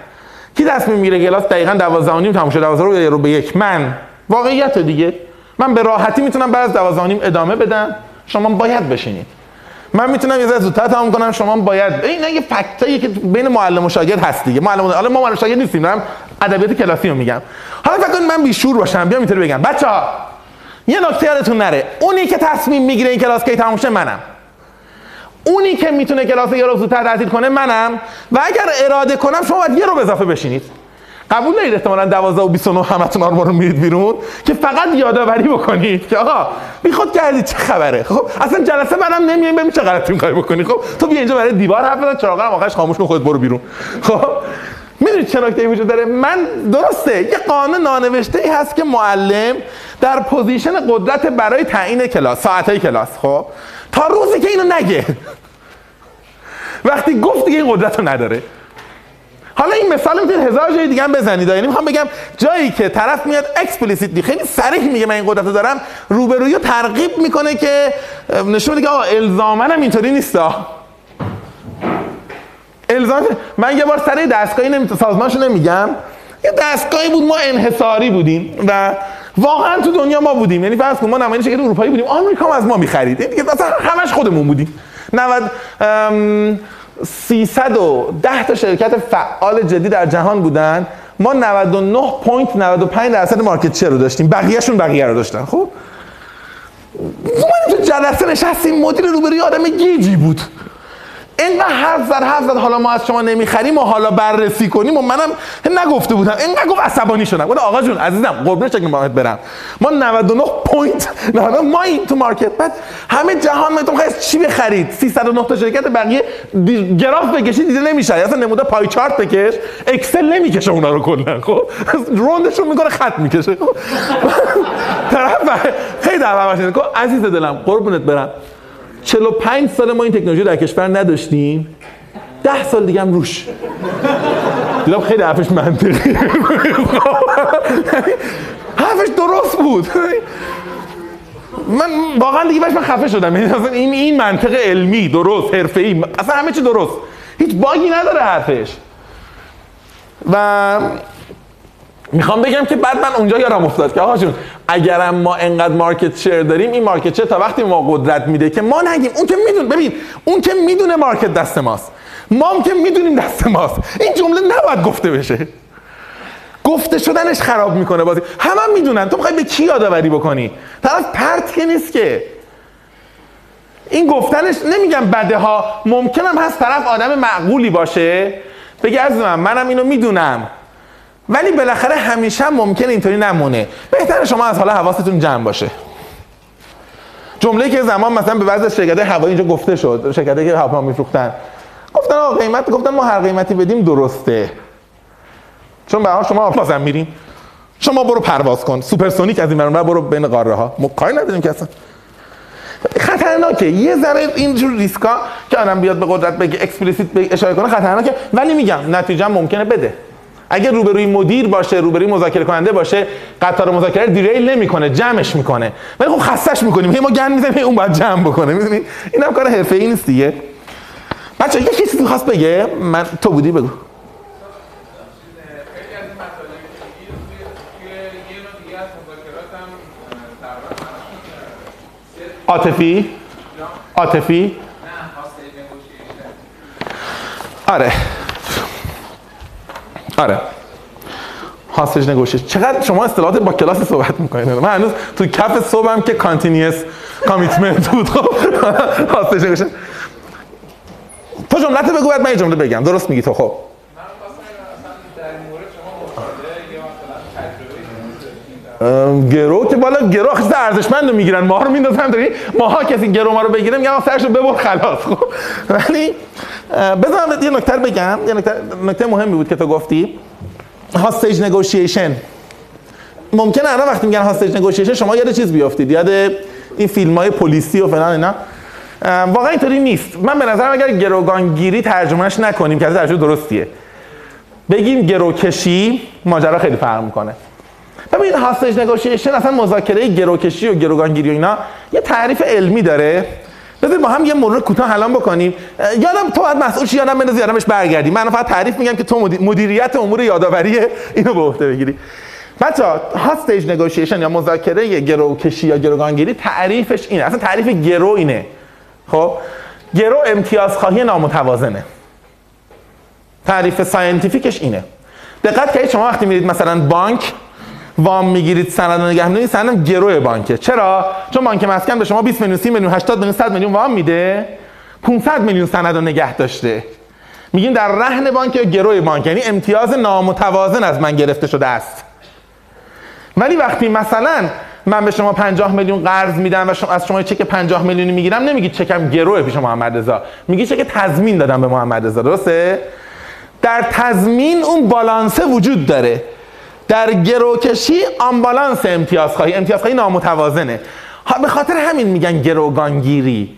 کی تصمیم می‌گیره کلاس دقیقاً 12 و نیم تموم شه؟ 12 رو رو به یک؟ من. واقعیت دیگه. من به راحتی می‌تونم بعد از 12 و نیم ادامه بدم. شما باید بشینید. من می‌تونم یه ذره زودتر تمام کنم. شما باید این یه فکتایی که بین معلم و شاگرد هست دیگه. معلم حالا ما معلم شاگرد نیستیم دارم ادبیات کلاسی رو میگم. حالا فکر کنید من بیشور باشم. بیام اینطوری بگم. بچه‌ها یه نکته یادتون نره. اونی که تصمیم می‌گیره این کلاس کی تموم شه منم. اونی که می‌تونه کلاس یه رو زودتر تعطیل کنه منم. و اگر اراده کنم شما باید یه رو اضافه بشینید. قبول دارید احتمالاً 12 و 29 همتون آرمان رو میرید بیرون؟ که فقط یادآوری بکنید. که آقا بی خود کردی چه خبره؟ خب اصلا جلسه بعدم نمیایم ببین چه غلطی می‌خوای بکنی. خب تو بیا اینجا برای دیوار حرف بزن چراغا هم آخرش خاموش کن خودت برو بیرون. خب می‌دونید چه نکته وجود داره؟ من درسته یه قانون نانوشته ای هست که معلم در position قدرت برای تعیین کلاس ساعتهای کلاس خب تا روزی که اینو نگه. وقتی گفت دیگه این قدرت رو نداره. حالا این مثال می‌تونید هزار جای دیگه هم بزنید. یعنی می‌خوام بگم جایی که طرف میاد explicitly خیلی صریح میگه من این قدرت دارم روبرویی رو ترغیب می‌کنه که نشون میده که آقا الزاما اینطوری نیستا الزام من یه بار سر دستگاهی نمی... سازمانشو نمیگم. یه دستگاهی بود ما انحصاری بودیم و واقعا تو دنیا ما بودیم. یعنی فرض کن ما نماینده شرکت اروپایی بودیم. آمریکا هم از ما می‌خرید. این دیگه اصلا همش خودمون بودیم. 90 ام... 310 تا شرکت فعال جدی در جهان بودن. ما 99.95 درصد مارکت شیر رو داشتیم. بقیهشون بقیه رو داشتن. خب؟ ما تو جلسه نشستیم مدیر روبروی آدم گیجی بود. اینقدر حرف زد حرف زد. حالا ما از شما نمی‌خریم و حالا بررسی کنیم و منم نگفته بودم. اینقدر گفت عصبانی شدم. گفت آقا جون عزیزم قربونش شکل باید برم. ما 99 پوینت نه ما این تو مارکت. بعد همه جهان میتون خواهد چی بخرید؟ 309 تا شرکت بقیه گراف بکشید دیده نمیشه اصلا نموده پای چارت بکش. اکسل نمی‌کشه اونا رو کلا خب؟ روندشون می‌کنه خط می‌کشه خب؟ طرف خیلی دعوا عزیز دلم قربونت برم. 45 سال ما این تکنولوژی در کشور نداشتیم. 10 سال دیگه هم روش. دیدم خیلی حرفش منطقی. حرفش درست بود. من واقعا دیگه من خفه شدم. این این منطق علمی درست حرفه‌ای. اصلا همه چی درست. هیچ باگی نداره حرفش. و می‌خوام بگم که بعد من اونجا یادم افتاد که آقا جون اگرم ما انقدر market share داریم این market share تا وقتی ما قدرت میده که ما نگیم اون که می‌دونه ببین اون که می‌دونه market دست ماست ما هم که می‌دونیم دست ماست این جمله نباید گفته بشه. گفته شدنش خراب می‌کنه بازی. همه هم می‌دونن. تو می‌خوای به کی یادآوری بکنی؟ طرف پرت که نیست که. این گفتنش نمیگم بده ها ممکنم هست طرف آدم معقولی باشه. بگه از من منم اینو می‌دونم. ولی بالاخره همیشه هم ممکنه اینطوری نمونه. بهتره شما از حالا حواستون جمع باشه. جمله که زمان مثلا به بعضی شرکت هوایی اینجا گفته شد شرکتی که هواپیما میفروختن. گفتن آقا قیمت گفتن ما هر قیمتی بدیم درسته. چون به شما بازم میرین. شما برو پرواز کن. سوپرسونیک از این برون برو بین قاره ها ما کاری نداریم که اصلا. خطرناکه. یه ذره اینجور ریسکا که آدم بیاد به قدرت بگه explicit بگه اشاره کنه خطرناکه. ولی میگم نتیجه ممکنه بده. اگه روبروی مدیر باشه روبروی مذاکره کننده باشه قطار مذاکره derail نمی‌کنه جمعش می‌کنه. ولی خب خستش می‌کنیم. هی ما گند می‌زنیم اون باید جمع بکنه. می‌دونی؟ اینم کار حرفه‌ای نیست دیگه. بچه یه چیزی خواست بگه؟ من تو بودی؟ بگو.
خیلی از این مطالبی که میگی توی توی یه نوع دیگه از مذاکرات هم اه، تقریبا
عاطفی عاطفی
نه hostage negotiation
آره آره hostage negotiation چقدر شما اصطلاحات با کلاس صحبت می‌کنید؟ من هنوز تو کف صبحم که continuous commitment بود. خب hostage negotiation تو جملت بگو بعد من جمله بگم. درست میگی تو خب. گرو که بالا گرو خیلی ارزشمند می‌گیرن. ما رو میندازن داری ماها کسی گرو ما رو بگیره میگن سرش رو ببر خلاص. خب. ولی اه، بذار من یه نکته بگم. یه نکته مهمی بود که تو گفتی. hostage negotiation ممکنه الان وقتی میگن hostage negotiation شما یاد چیز بیافتید؟ یاد این فیلم های پلیسی و فلان اینا؟ واقعا اینطوری نیست. من به نظرم اگر گروگانگیری ترجمهش نکنیم که از ترجمه درستیه. بگیم گروکشی ماجرا خیلی فرق می‌کنه. ببین هاستج نگوشیشن اصلا مذاکره گروکشی و گروگانگیری و اینا یه تعریف علمی داره. بذار با هم یه مرور کوتاه حلام بکنیم. یادم تو باید مسئول شی یادم بندازی یادمش برگردی. من فقط تعریف میگم که تو مدی- مدیریت امور یادآوری اینو به عهده بگیری. بچه هاستیج نگوشیشن یا مذاکره گروکشی یا گروگانگیری؟ تعریفش اینه. اصلا تعریف گرو اینه. خب؟ گرو امتیازخواهی نامتوازنه. تعریف scientific ش اینه. دقت کنید شما وقتی میرید مثلا بانک وام می‌گیرید سند نگه می‌دارید. سند گروی بانکه. چرا؟ چون بانک مسکن به شما 20 میلیون 30 میلیون 80 میلیون 100 میلیون وام میده. 500 میلیون سند رو نگه داشته. میگیم در رهن بانک یا گروی بانک؟ یعنی امتیاز نامتوازن از من گرفته شده است. ولی وقتی مثلا من به شما 50 میلیون قرض میدم و شما از شما چک 50 میلیونی می‌گیرم نمیگید چکم گروئه پیش محمد رضا. میگی چک تضمین دادم به محمد رضا. درسته؟ در تضمین اون بالانسه وجود داره. در گروکشی آمبالانس امتیازخواهی. امتیازخواهی نامتوازنه. به خاطر همین میگن گروگانگیری.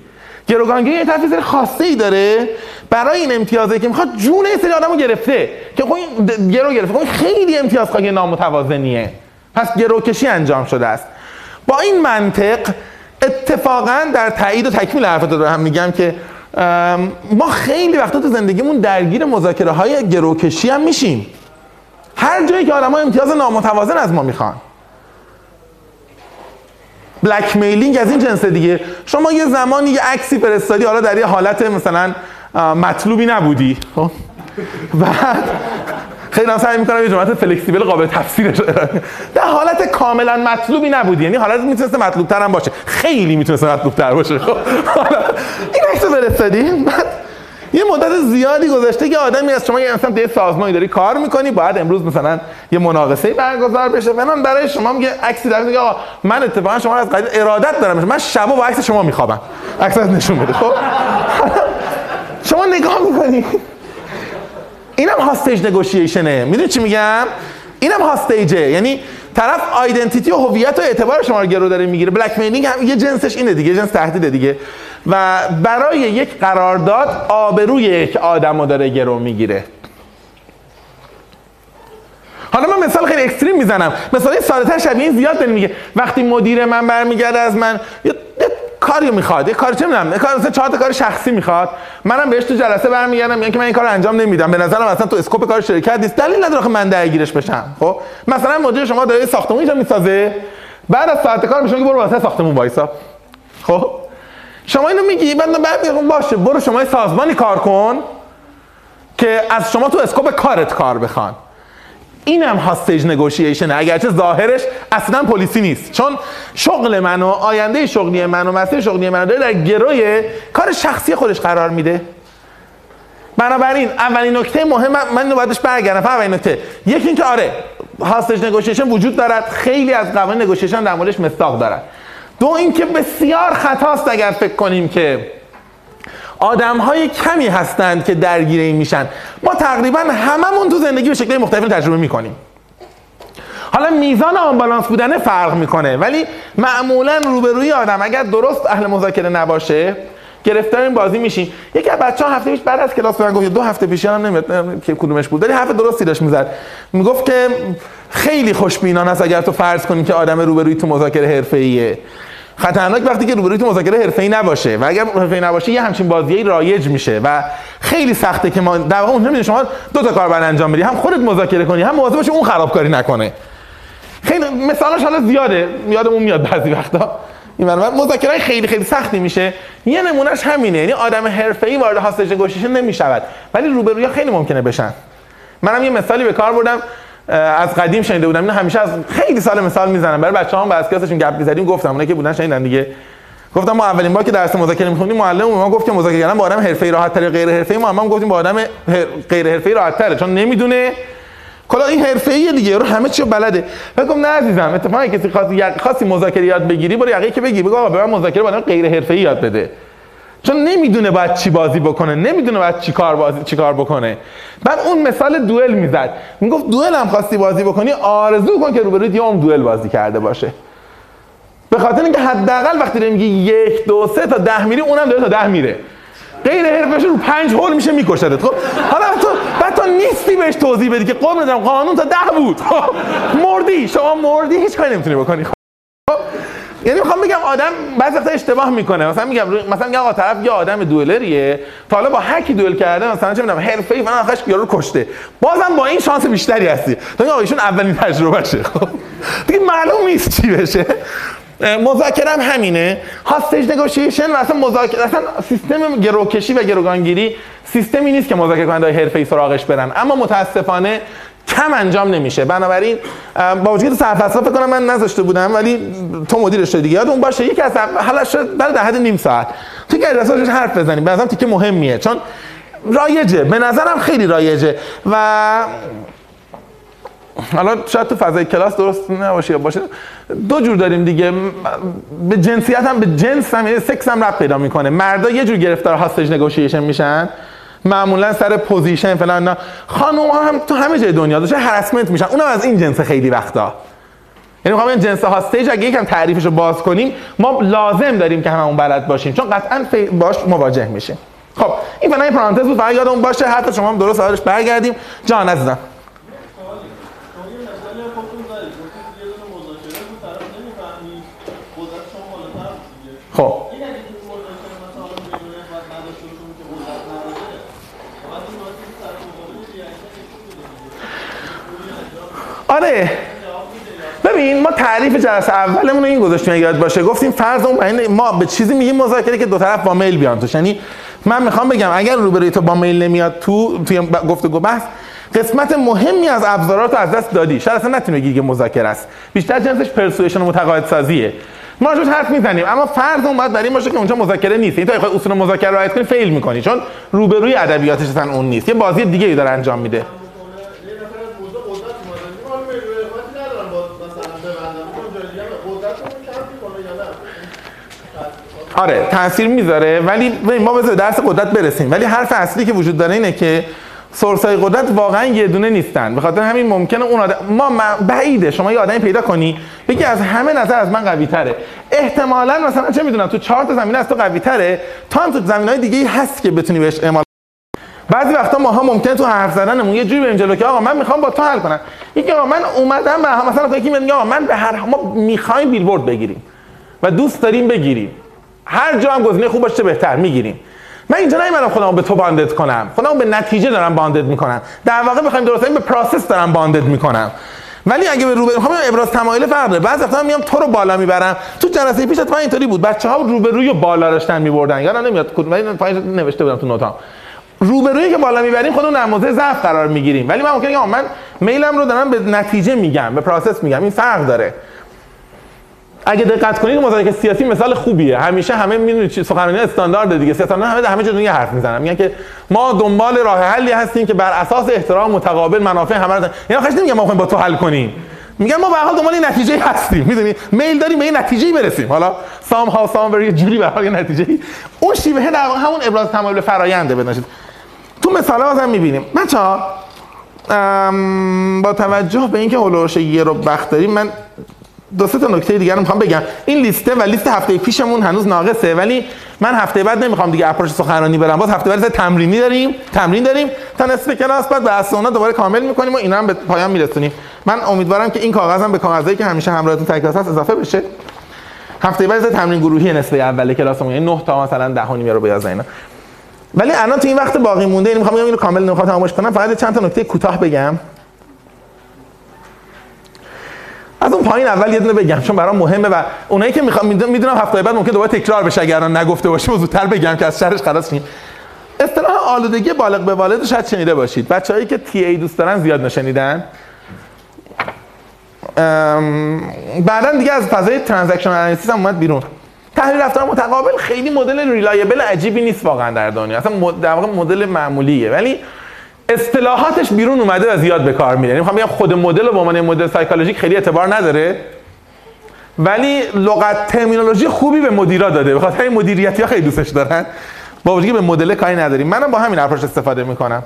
گروگانگیری یه تفسیر خاصه ای داره برای این امتیازه که می‌خواد جون یه سری آدمو گرفته که خب این گرو گرفته. خب این خیلی امتیازخواهی نامتوازنیه. پس گروکشی انجام شده است. با این منطق اتفاقا در تایید و تکمیل حرفات رو هم میگم که ما خیلی وقتا تو زندگیمون درگیر مذاکره های گروکشی هم میشیم. هر جایی که آدم امتیاز نامتوازن از ما می‌خوان. بلک میلینگ از این جنس دیگه. شما یه زمانی یه عکسی فرستادی حالا در یه حالت مثلا مطلوبی نبودی. خب. بعد خیلی هم سعی می‌کنم یه جملت فلکسیبل قابل کنم. در حالت کاملا مطلوبی نبودی. یعنی حالت می‌تونسته مطلوب تر هم باشه. خیلی می‌تونسته مطلوب تر باشه. خب. این عکس فرستادی. بعد یه مدت زیادی گذشته که آدمی از شما یه مثلا توی سازمانی داری کار می‌کنی باید امروز مثلا یه مناقصه برگزار بشه. فلان برای شما میگه عکسی در میگه آقا من اتفاقا شما رو از قضیه ارادت دارم. من شبا با عکس شما میخوابم. عکس نشون بده خب؟ شما نگاه می‌کنی. اینم hostage negotiation ه. می‌دونی چی میگم؟ اینم hostage ه. یعنی طرف identity و هویت و اعتبار شما رو گرو داره می‌گیره. blackmailing هم یه جنسش اینه دیگه جنس تهدیده دیگه. و برای یک قرارداد آبروی یک آدم رو داره گرو می‌گیره. حالا من مثال خیلی extreme می‌زنم. مثال ساده تر شبیه این زیاد داریم میگه وقتی مدیر من برمیگرده از من یه یه کاری می‌خواد یه کاری چه می‌دونم کار مثلا چهار کار شخصی می‌خواد. منم بهش تو جلسه برمیگردم میگم که من این کار انجام نمیدم. به نظرم اصلا تو scope کار شرکت نیست. دلیل نداره که من درگیرش بشم خب؟ مثلا مدیر شما داره یه ساختمون اینجا می‌سازه. بعد از ساعت کار میشه برو واسه ساختمون وایسا. خب؟ شما اینو میگی؟ بعد بعد میگم باشه برو شما سازمانی کار کن که از شما تو scope کارت کار بخوان. اینم hostage negotiation ه اگرچه ظاهرش اصلا پلیسی نیست. چون شغل من و آینده شغلی من و مسیر شغلی من رو داره در گروی کار شخصی خودش قرار میده. بنابراین اولین نکته مهم من اینو بعدش برگردم. اولین نکته. یکی اینکه آره هاستیج نگوشیشن وجود دارد. خیلی از قوانین نگوشیشن در موردش مصداق دارد دو اینکه بسیار خطاست اگر فکر کنیم که آدم های کمی هستند که درگیر این میشن. ما تقریبا هممون تو زندگی به شکل مختلف تجربه می‌کنیم. حالا میزان آنبالانس بودن فرق می‌کنه ولی معمولا روبروی آدم اگر درست اهل مذاکره نباشه گرفتار این بازی میشیم. یکی از بچه‌ها هفته پیش بعد از کلاس به من گفت دو هفته پیش هم نمیاد که کدومش بود ولی حرف درستی داشت می‌زد. می‌گفت که خیلی خوشبینانه است اگر تو فرض کنی که آدم روبروی تو مذاکره حرفه‌ایه. خطرناک وقتی که روبروی تو مذاکره حرفه‌ای نباشه و اگر حرفه‌ای نباشه یه همچین بازیایی رایج میشه و خیلی سخته که ما در واقع اونجا شما دو تا کار انجام بدی هم خودت مذاکره کنی هم مواظب باشی اون خرابکاری نکنه. خیلی مثالش حالا زیاده یادمون میاد بعضی وقتا. این مذاکره خیلی خیلی سختی میشه. یه نمونهش همینه یعنی آدم حرفه‌ای وارد هاستج نگوشیشن نمی‌شود. ولی روبروی خیلی ممکنه بشن. منم یه مثالی به کار بردم. از قدیم شنیده بودم. اینو همیشه از خیلی سال مثال می‌زنم. برای بچه‌ها هم بعد از کلاسشون گپ می‌زدیم گفتم اونایی که بودن شنیدن دیگه. گفتم ما اولین بار که درس مذاکره می‌خوندیم معلم ما گفت که مذاکره کردن با آدم حرفه‌ای راحت تره غیر حرفه‌ای. ما هم گفتیم با آدم غیر حرفه‌ای راحت تره چون نمی‌دونه. کلا این حرفه‌ای دیگه رو همه چی بلده. گفتم نه عزیزم اتفاقا کسی خاصی خاصی مذاکره یاد بگیری برو یقه که بگی. بگو آقا به من مذاکره با آدم غیر حرفه‌ای یاد بده. چون نمی‌دونه باید چی بازی بکنه نمی‌دونه باید چی کار بازی چی کار بکنه. بعد اون مثال دوئل می‌زد. می‌گفت دوئل هم خواستی بازی بکنی آرزو کن که روبروی یه دوئل بازی کرده باشه. به خاطر اینکه حداقل وقتی داری میگی یک دو سه تا ده میری اونم داره تا ده میره. غیر حرفش رو پنج هول میشه میکشدت. خب حالا تو بعد تو نیستی بهش توضیح بدی که قول ندارم قانون تا ده بود. خب مردی شما مردی هیچ کاری نمی‌تونی بکنی. خب یعنی می‌خوام بگم آدم بعضی وقتا اشتباه می‌کنه. مثلا میگم مثلا میگم آقا طرف یه آدم دوئلریه تا حالا با هر کی دوئل کرده مثلا چه می‌دونم حرفه‌ای فلان آخرش یارو کشته. بازم با این شانس بیشتری هستی. تا آقا ایشون اولین تجربهشه. خب دیگه معلوم نیست چی بشه. مذاکره هم همینه. هاستج نگوشیشن و مذاکره اصلا سیستم گروکشی و گروگانگیری سیستمی نیست که مذاکره کننده حرفه‌ای سراغش برن. اما متاسفانه کم انجام نمیشه. بنابراین با وجود سرفصل فکر کنم من نذاشته بودم ولی تو مدیرش دیگه. یادون باشه یکی از حالا شد برای ده حد نیم ساعت. تو که رسالش حرف بزنیم. به نظرم تیکه مهمیه. چون رایجه. به نظرم خیلی رایجه. و حالا شاید تو فضای کلاس درست نباشه باشه. دو جور داریم دیگه. به جنسیت هم به جنس هم یعنی سکس هم ربط پیدا می‌کنه. مردا یه جور گرفتار hostage negotiation میشن. معمولا سر position فلان نه خانم هم تو همه جای دنیا داشته harassment میشن. اونم از این جنس خیلی وقتا. یعنی می‌خوام این جنس hostage اگه یکم تعریفش رو باز کنیم ما لازم داریم که هممون بلد باشیم. چون قطعا باش مواجه میشیم. خب این این پرانتز بود. فقط یادمون باشه حتی شما هم درست آرش برگردیم. جان عزیزم. خب. آره. ببین ما تعریف جلسه اولمون این گذاشتیم یاد باشه گفتیم فرض اون ما به چیزی میگیم مذاکره که دو طرف با میل بیان توش. یعنی من می‌خوام بگم اگر روبروی تو با میل نمیاد تو توی گفتگو بحث قسمت مهمی از ابزارات از دست دادی. شاید اصلا نتونی بگی که مذاکره است. بیشتر جنسش پرسویشن و متقاعد سازیه. ما روش حرف می‌زنیم اما فرض اون باید برای این باشه که اونجا مذاکره نیست. این تا اصول مذاکره رعایت کنی فیل می‌کنی. چون روبروی ادبیاتش اصلا اون نیست. یه بازی دیگه ای داره انجام میده. آره تاثیر می‌ذاره ولی ما به درس قدرت برسیم. ولی حرف اصلی که وجود داره اینه که سورس های قدرت واقعا یه دونه نیستن. به خاطر همین ممکنه اون آدم ما بعیده. شما یه آدمی پیدا کنی بگی از همه نظر از من قوی تره احتمالا مثلا چه می‌دونم تو چهار تا زمینه از تو قوی تره تا هم تو زمینهای دیگه هست که بتونی بهش اعمال بعضی وقتا ماها ممکنه تو حرف زدنمون یه جوری بریم جلو که آقا من می‌خوام با تو حل کنم. یکی آقا من اومدم به مثلا یکی میگه آقا من به هر ما می‌خوایم بیلبورد بگیریم و دوست داریم بگیریم. هر جا هم گزینه خوب باشه بهتر می‌گیریم. من اینجا نمی‌دونم خودمو به تو bonded کنم. خودمو به نتیجه دارم bonded می‌کنم. در واقع بخوایم درست به process دارم bonded می‌کنم. ولی اگه به روبرو می‌خوام ابراز تمایل فرق بعضی وقتا میام تو رو بالا می‌برم. تو جلسه پیش من اینطوری بود. بچه‌ها روبروی بالا داشتن میبردن. یادم نمیاد کدوم ولی پایین نوشته بودم تو note ام. روبرویی که بالا می‌بریم خودمون در موضع ضعف قرار می‌گیریم. ولی من ممکنه من میلم رو دارم به نتیجه میگم به process میگم. این فرق داره. اگه دقت کنید مذاکره سیاسی مثال خوبیه. همیشه همه می‌دونید سخنرانی استاندارد دیگه. سیاستمدارا همه همه جا دنیا حرف می‌زنن. میگن که ما دنبال راه حلی هستیم که بر اساس احترام متقابل منافع همه رو یعنی خودش نمیگم ما با تو حل کنیم. میگن ما به حال دنبال نتیجه هستیم. می‌دونی؟ میل داریم به این نتیجه برسیم. حالا سام ها سام یه جوری به حال نتیجه اون شیوه در همون ابراز تمایل فراینده بدونید تو مثالا بازم می‌بینیم. بچا با توجه به اینکه هولوش رو بخت داریم من دو سه تا نکته دیگر رو می‌خوام بگم. این لیسته و لیست هفته پیشمون هنوز ناقصه ولی من هفته بعد نمی‌خوام دیگه اپروچ سخنرانی برم. باز هفته بعد تمرینی داریم تمرین داریم. تا نصف کلاس بعد بحث اونا دوباره کامل می‌کنیم و اینا هم به پایان میرسونیم. من امیدوارم که این کاغذم به کاغذایی که همیشه همراهتون تک کلاس هست اضافه بشه. هفته بعد تمرین گروهی نصف اول کلاسمون یعنی 9 تا مثلا 10 و نیم رو بیازه اینا. ولی الان تو این وقت باقی مونده اینو می‌خوام بگم اینو کامل نمی‌خوام تمامش کنم فقط چند تا نکته کوتاه بگم. از اون پایین اول یه دونه بگم چون برام مهمه و اونایی که می‌خوام می‌دونم هفته بعد ممکن دوباره تکرار بشه اگر نگفته باشیم زودتر بگم که از شرش خلاص شیم اصطلاح آلودگی بالغ به والد شاید شنیده باشید. بچه‌هایی که TA دوست دارن زیاد نشنیدن. بعدا دیگه از فضای transaction analysis هم اومد بیرون. تحلیل رفتار متقابل خیلی مدل reliable عجیبی نیست واقعا در دنیا. اصلا در واقع مدل معمولیه. ولی اصطلاحاتش بیرون اومده و زیاد به کار میره. یعنی می‌خوام بگم خود مدل رو به عنوان مدل psychologic خیلی اعتبار نداره ولی لغت terminology خوبی به مدیرا داده. به خاطر این مدیریتی ها خیلی دوستش دارن. با وجودی به مدل کاری نداریم. منم با همین approach استفاده می‌کنم.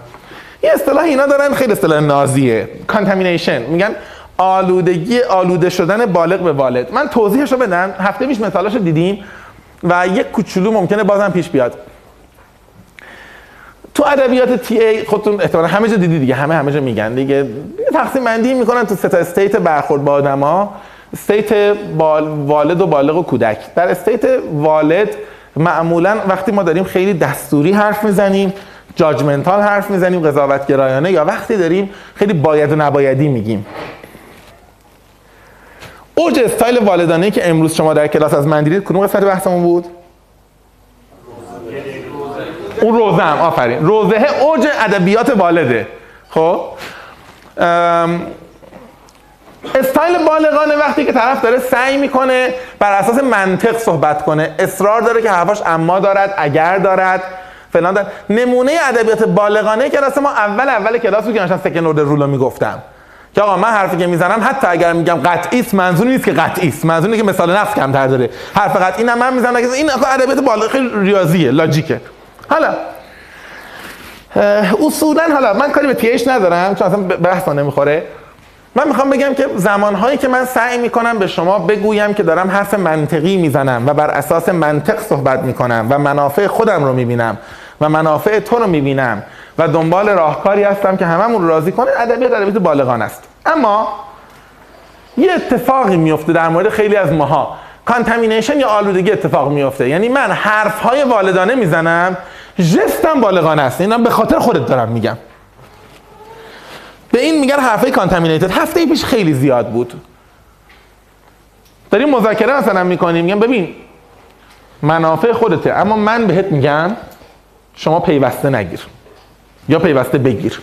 یه اصطلاح اینا دارن خیلی اصطلاح نازیه. contamination میگن آلودگی آلوده شدن بالغ به والد. من توضیحش رو بدم. هفته پیش مثالاشو دیدیم و یک کوچولو ممکنه بازم پیش بیاد. تو ادبیات TA خودتون احتمالاً همه جا دیدی دیگه همه همه جا میگن دیگه. تقسیم بندی می‌کنن تو سه تا state برخورد با آدما state بال، والد و بالغ و کودک. در state والد معمولا وقتی ما داریم خیلی دستوری حرف می‌زنیم judgmental حرف می‌زنیم قضاوتگرایانه یا وقتی داریم خیلی باید و نبایدی میگیم. اوج استایل والدانه که امروز شما در کلاس از من دیدید کدوم قسمت بحثمون بود؟ اون روزه هم آفرین. روزه اوج ادبیات والده. خب؟ استایل بالغانه وقتی که طرف داره سعی می‌کنه بر اساس منطق صحبت کنه اصرار داره که حرفاش اما دارد اگر دارد فلان دارد. نمونه ادبیات بالغانه کلاس ما اول اول کلاس بود که مثلا سکن اورد رولو می‌گفتم. که آقا من حرفی که می‌زنم حتی اگر میگم قطعی است منظور نیست که قطعی است. منظور اینه که مثال نفس کمتر داره. حرف قطعی نه من می‌زنم که این آقا ادبیات بالغ ریاضیه لاجیکه. حالا اصولا حالا من کاری به تیش ندارم چون اصلا بحثا نمی‌خوره. من می‌خوام بگم که زمانهایی که من سعی می‌کنم به شما بگویم که دارم حرف منطقی می‌زنم و بر اساس منطق صحبت می‌کنم و منافع خودم رو می‌بینم و منافع تو رو می‌بینم و دنبال راهکاری هستم که هممون رو راضی کنه ادبیات ادبیات بالغان است. اما یه اتفاقی میفته در مورد خیلی از ماها. contamination یا آلودگی اتفاق میفته یعنی من حرف های والدانه می‌زنم ژستم بالغانه است. اینا به خاطر خودت دارم میگم. به این میگن حرفای contaminated هفته پیش خیلی زیاد بود. داریم مذاکره مثلا می‌کنیم. میگم ببین منافع خودته. اما من بهت میگم شما پیوسته نگیر. یا پیوسته بگیر.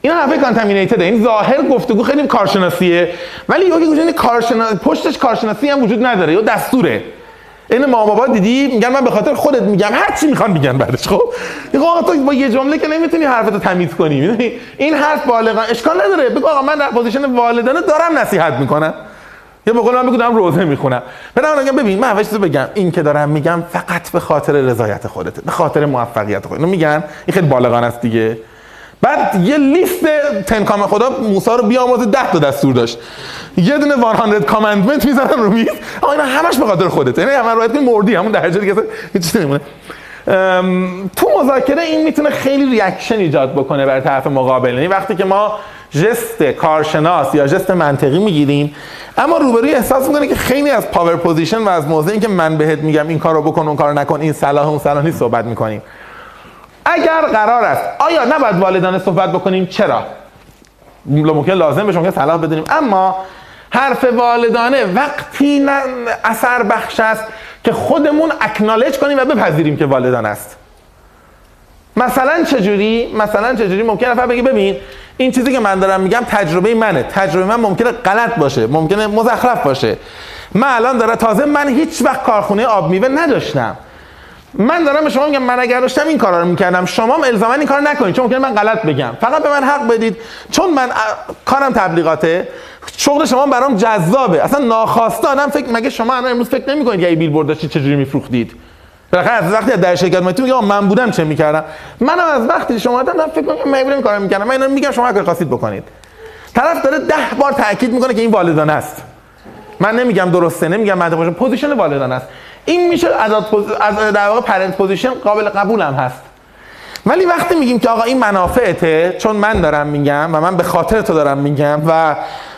این حرفای contaminated این ظاهر گفتگو خیلی کارشناسیه. ولی ژست کارشناس پشتش کارشناسی هم وجود نداره. یا دستوره. این ما بابا دیدی؟ میگن من به خاطر خودت میگم. هر چی می‌خوان میگن بعدش خب؟ دیگه آقا تو با یه جمله که نمی‌تونی حرفتو تمیز کنی می‌دونی؟ این حرف بالغا اشکال نداره. بگو آقا من در position والدانه دارم نصیحت می‌کنم. یا به قول من دارم روضه می‌خونم. برام میگم ببین من اول چیزو بگم. این که دارم میگم فقط به خاطر رضایت خودته به خاطر موفقیت خودت اینو میگن. این خیلی بالغانه است دیگه. بعد یه لیست تنکام خدا موسی رو بیامرزه 10 تا دستور داشت. یه دونه 100 commandment می‌زنن رو میز. اینا همش به خاطر خودت یعنی همون روایت مردی همون درجه دیگه هیچ چیزی نمیمونه. تو مذاکره این می‌تونه خیلی reaction ایجاد بکنه برای طرف مقابل. یعنی وقتی که ما ژست کارشناس یا ژست منطقی می‌گیریم اما روبرویی احساس می‌کنه که خیلی از power position و از موضع که من بهت میگم این کارو بکن اون کارو نکن این صلاح اون صلاح نیست صحبت می‌کنیم. اگر قرار است آیا نباید والدانه صحبت بکنیم؟ چرا؟ ممکن لازم بشه ممکن صلاح بدونیم اما حرف والدانه وقتی اثر بخش است که خودمون اکنالج کنیم و بپذیریم که والدان است. مثلا چجوری؟ مثلا چجوری؟ ممکن نفر بگه ببین این چیزی که من دارم میگم تجربه منه. تجربه من ممکنه غلط باشه ممکنه مزخرف باشه. من الان داره تازه من هیچ وقت کارخونه آب میوه نداشتم. من دارم به شما میگم من اگر داشتم این کارا رو می‌کردم شما هم الزاما این کار نکنید چون ممکنه من غلط بگم. فقط به من حق بدید. چون من کارم تبلیغاته شغل شما برام جذابه. اصلا ناخواسته آدم فکر مگه شما الان امروز فکر نمی‌کنید این بیلبورد داشتید چجوری میفروختید؟ بالاخره از وقتی در شرکت میگه آقا من بودم چه می‌کردم؟ منم از وقتی شما دادم فکر کنم من بودم کارم می‌کردم. من اینا میگم شما کاری خواستید بکنید. طرف داره ده بار تاکید می‌کنه که این والدانه است. من نمیگم درسته نمیگم باشه position والدانه است. این میشه از در واقع parent position قابل قبولم هست. ولی وقتی میگیم که آقا این منافعته چون من دارم میگم و من به خاطر تو دارم میگم و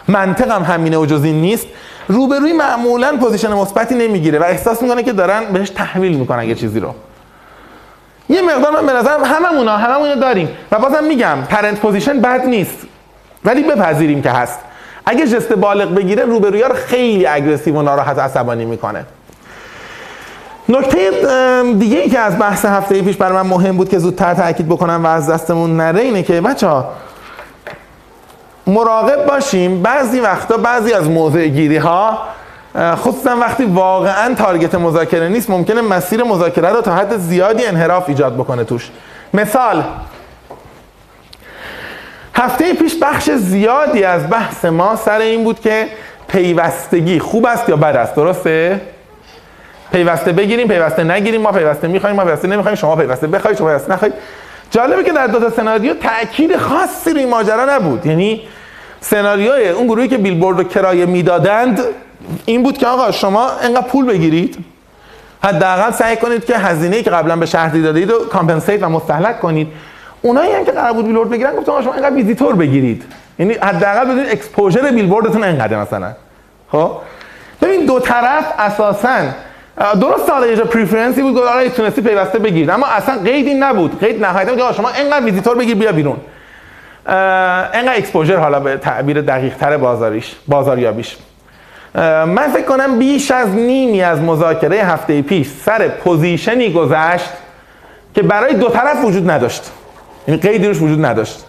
منطقم همینه و جز نیست روبرویی معمولا position مثبتی نمی‌گیره و احساس می‌کنه که دارن بهش تحمیل می‌کنن یه چیزی رو. یه مقدار من به نظرم هممونا هممون داریم و بازم میگم parent position بد نیست. ولی بپذیریم که هست. اگه جست بالغ بگیره روبرویا رو خیلی اگریسیو و ناراحت عصبانی می‌کنه. نکته دیگه ای که از بحث هفته پیش برای من مهم بود که زودتر تاکید بکنم و از دستمون نره اینه که بچه ها مراقب باشیم بعضی وقتا بعضی از موضع گیری ها خصوصا وقتی واقعا تارگت مذاکره نیست ممکنه مسیر مذاکره رو تا حد زیادی انحراف ایجاد بکنه توش مثال هفته پیش بخش زیادی از بحث ما سر این بود که پیوستگی خوب است یا بد است درسته؟ پیوسته بگیریم پیوسته نگیریم. ما پیوسته می‌خوایم ما پیوسته نمی‌خوایم. شما پیوسته بخواید شما پیوسته نخواید. جالبه که در دو تا سناریو تاکید خاصی روی ماجرا نبود. یعنی سناریوی اون گروهی که بیلبورد رو کرایه می‌دادند این بود که آقا شما انقدر پول بگیرید. حداقل سعی کنید که هزینه‌ای که قبلا به شهری دادید رو compensate و مستهلک کنید. اونایی هم که قرار بود بیلبورد بگیرن گفتن شما اینقدر ویزیتور بگیرید. یعنی حداقل بدونید exposure بیلبوردتون اینقدر مثلا. خب؟ ببین دو طرف اساسا درست حالا یه preference ی بود گفت آره تونستی پیوسته بگیرید. اما اصلا قیدی نبود. قید نهایتا میگه شما اینقدر ویزیتور بگیر بیا بیرون. اینقدر exposure حالا به تعبیر دقیق تر بازاریش بازاریابیش. من فکر کنم بیش از نیمی از مذاکره هفته پیش سر position ی گذشت که برای دو طرف وجود نداشت. یعنی قیدی روش وجود نداشت.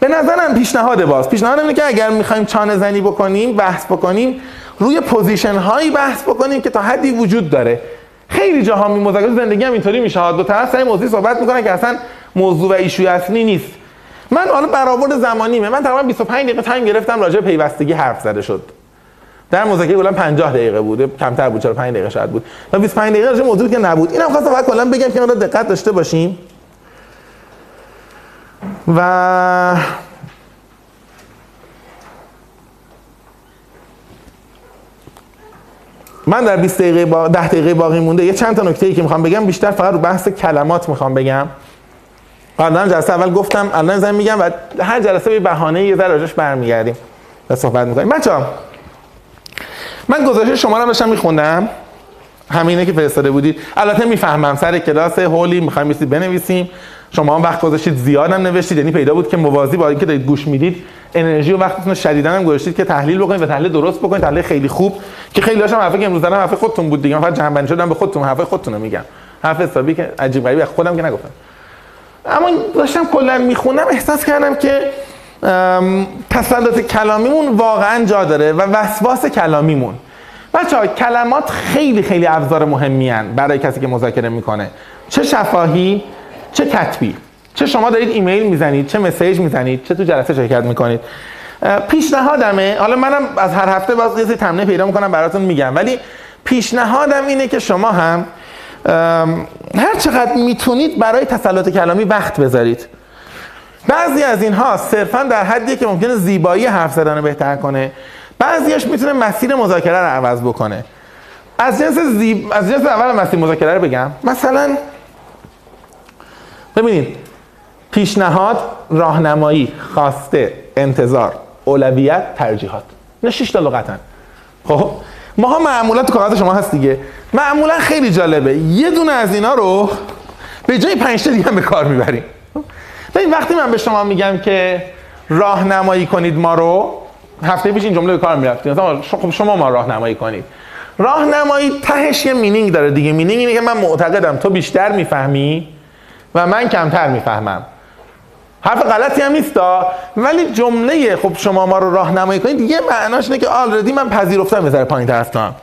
به نظرم پیشنهاد باز. پیشنهاد اینه که اگر می‌خوایم چانه زنی بکنیم بحث بکنیم روی position هایی بحث بکنیم که تا حدی وجود داره. خیلی جاها می مذاکره زندگی هم اینطوری میشه دو طرف سر موضوعی صحبت می‌کنن که اصلا موضوع و issue ی اصلی نیست. من حالا برآورد زمانیمه. من تقریبا 25 دقیقه تایم گرفتم راجع پیوستگی حرف زده شد. در مذاکره کلا 50 دقیقه بوده کمتر بود 45 دقیقه شاید بود. و 25 دقیقه راجع موضوعی که نبود. اینم خواستم فقط کلا بگم که ما دقت داشته باشیم. و من در 20 دقیقه با 10 دقیقه باقی مونده یه چند تا نکته ای که می‌خوام بگم بیشتر فقط رو بحث کلمات می‌خوام بگم. قبلا جلسه اول گفتم الان زن میگم و هر جلسه به بهانه یه ذره راجعش برمیگردیم و صحبت می‌کنیم. بچه‌ها من گزارش شما رو داشتم میخوندم. همینه که فرستاده بودید. البته می‌فهمم سر کلاس هولی می‌خوایم بنویسیم. شما هم وقت گذاشتید زیاد هم نوشتید. یعنی پیدا بود که موازی با اینکه دارید گوش می‌دید انرژی و وقتتون رو شدیدا هم گذاشتید که تحلیل بکنید و تحلیل درست بکنید تحلیل خیلی خوب که خیلی داشتم حرفی که امروز زدم حرف خودتون بود دیگه. من فقط جنبندی شدم به خودتون حرف خودتون رو میگم. حرف حسابی که عجیب غریبی خودم که نگفتم. اما داشتم کلا می‌خونم احساس کردم که تسلط کلامیمون واقعا جا داره و وسواس کلامیمون. بچه ها کلمات خیلی خیلی ابزار مهمی برای کسی که مذاکره می‌کنه. چه شفاهی چه کتبی. چه شما دارید ایمیل می‌زنید چه مسیج می‌زنید چه تو جلسه شرکت می‌کنید. پیشنهادمه. حالا منم از هر هفته باز یه تمنه پیدا می‌کنم براتون میگم. ولی پیشنهادم اینه که شما هم هر چقدر می‌تونید برای تسلط کلامی وقت بذارید. بعضی از اینها صرفا در حدیه که ممکنه زیبایی حرف زدن بهتر کنه. بعضیش می‌تونه مسیر مذاکره رو عوض بکنه. از جنس زیب... از جنس اول مسیر مذاکره رو بگم. مثلا ببینید پیشنهاد راهنمایی خواسته انتظار اولویت ترجیحات. نه شش تا لغتن. خب؟ ماها معمولا تو کاغذ شما هست دیگه. معمولا خیلی جالبه. یه دونه از اینا رو به جای پنج تا دیگه هم به کار می‌بریم. ببین وقتی من به شما میگم که راهنمایی کنید ما رو هفته پیش این جمله به کار می‌رفتیم. خب شما ما راهنمایی کنید. راهنمایی تهش یه مینینگ داره دیگه. مینینگ اینه که من معتقدم. تو بیشتر می‌فهمی و من کمتر می‌فهمم. حرف غلطی هم نیستا ولی جمله خب شما ما رو راهنمایی کنید یه معناش اینه که آلردی من پذیرفتم ذره پایین هستم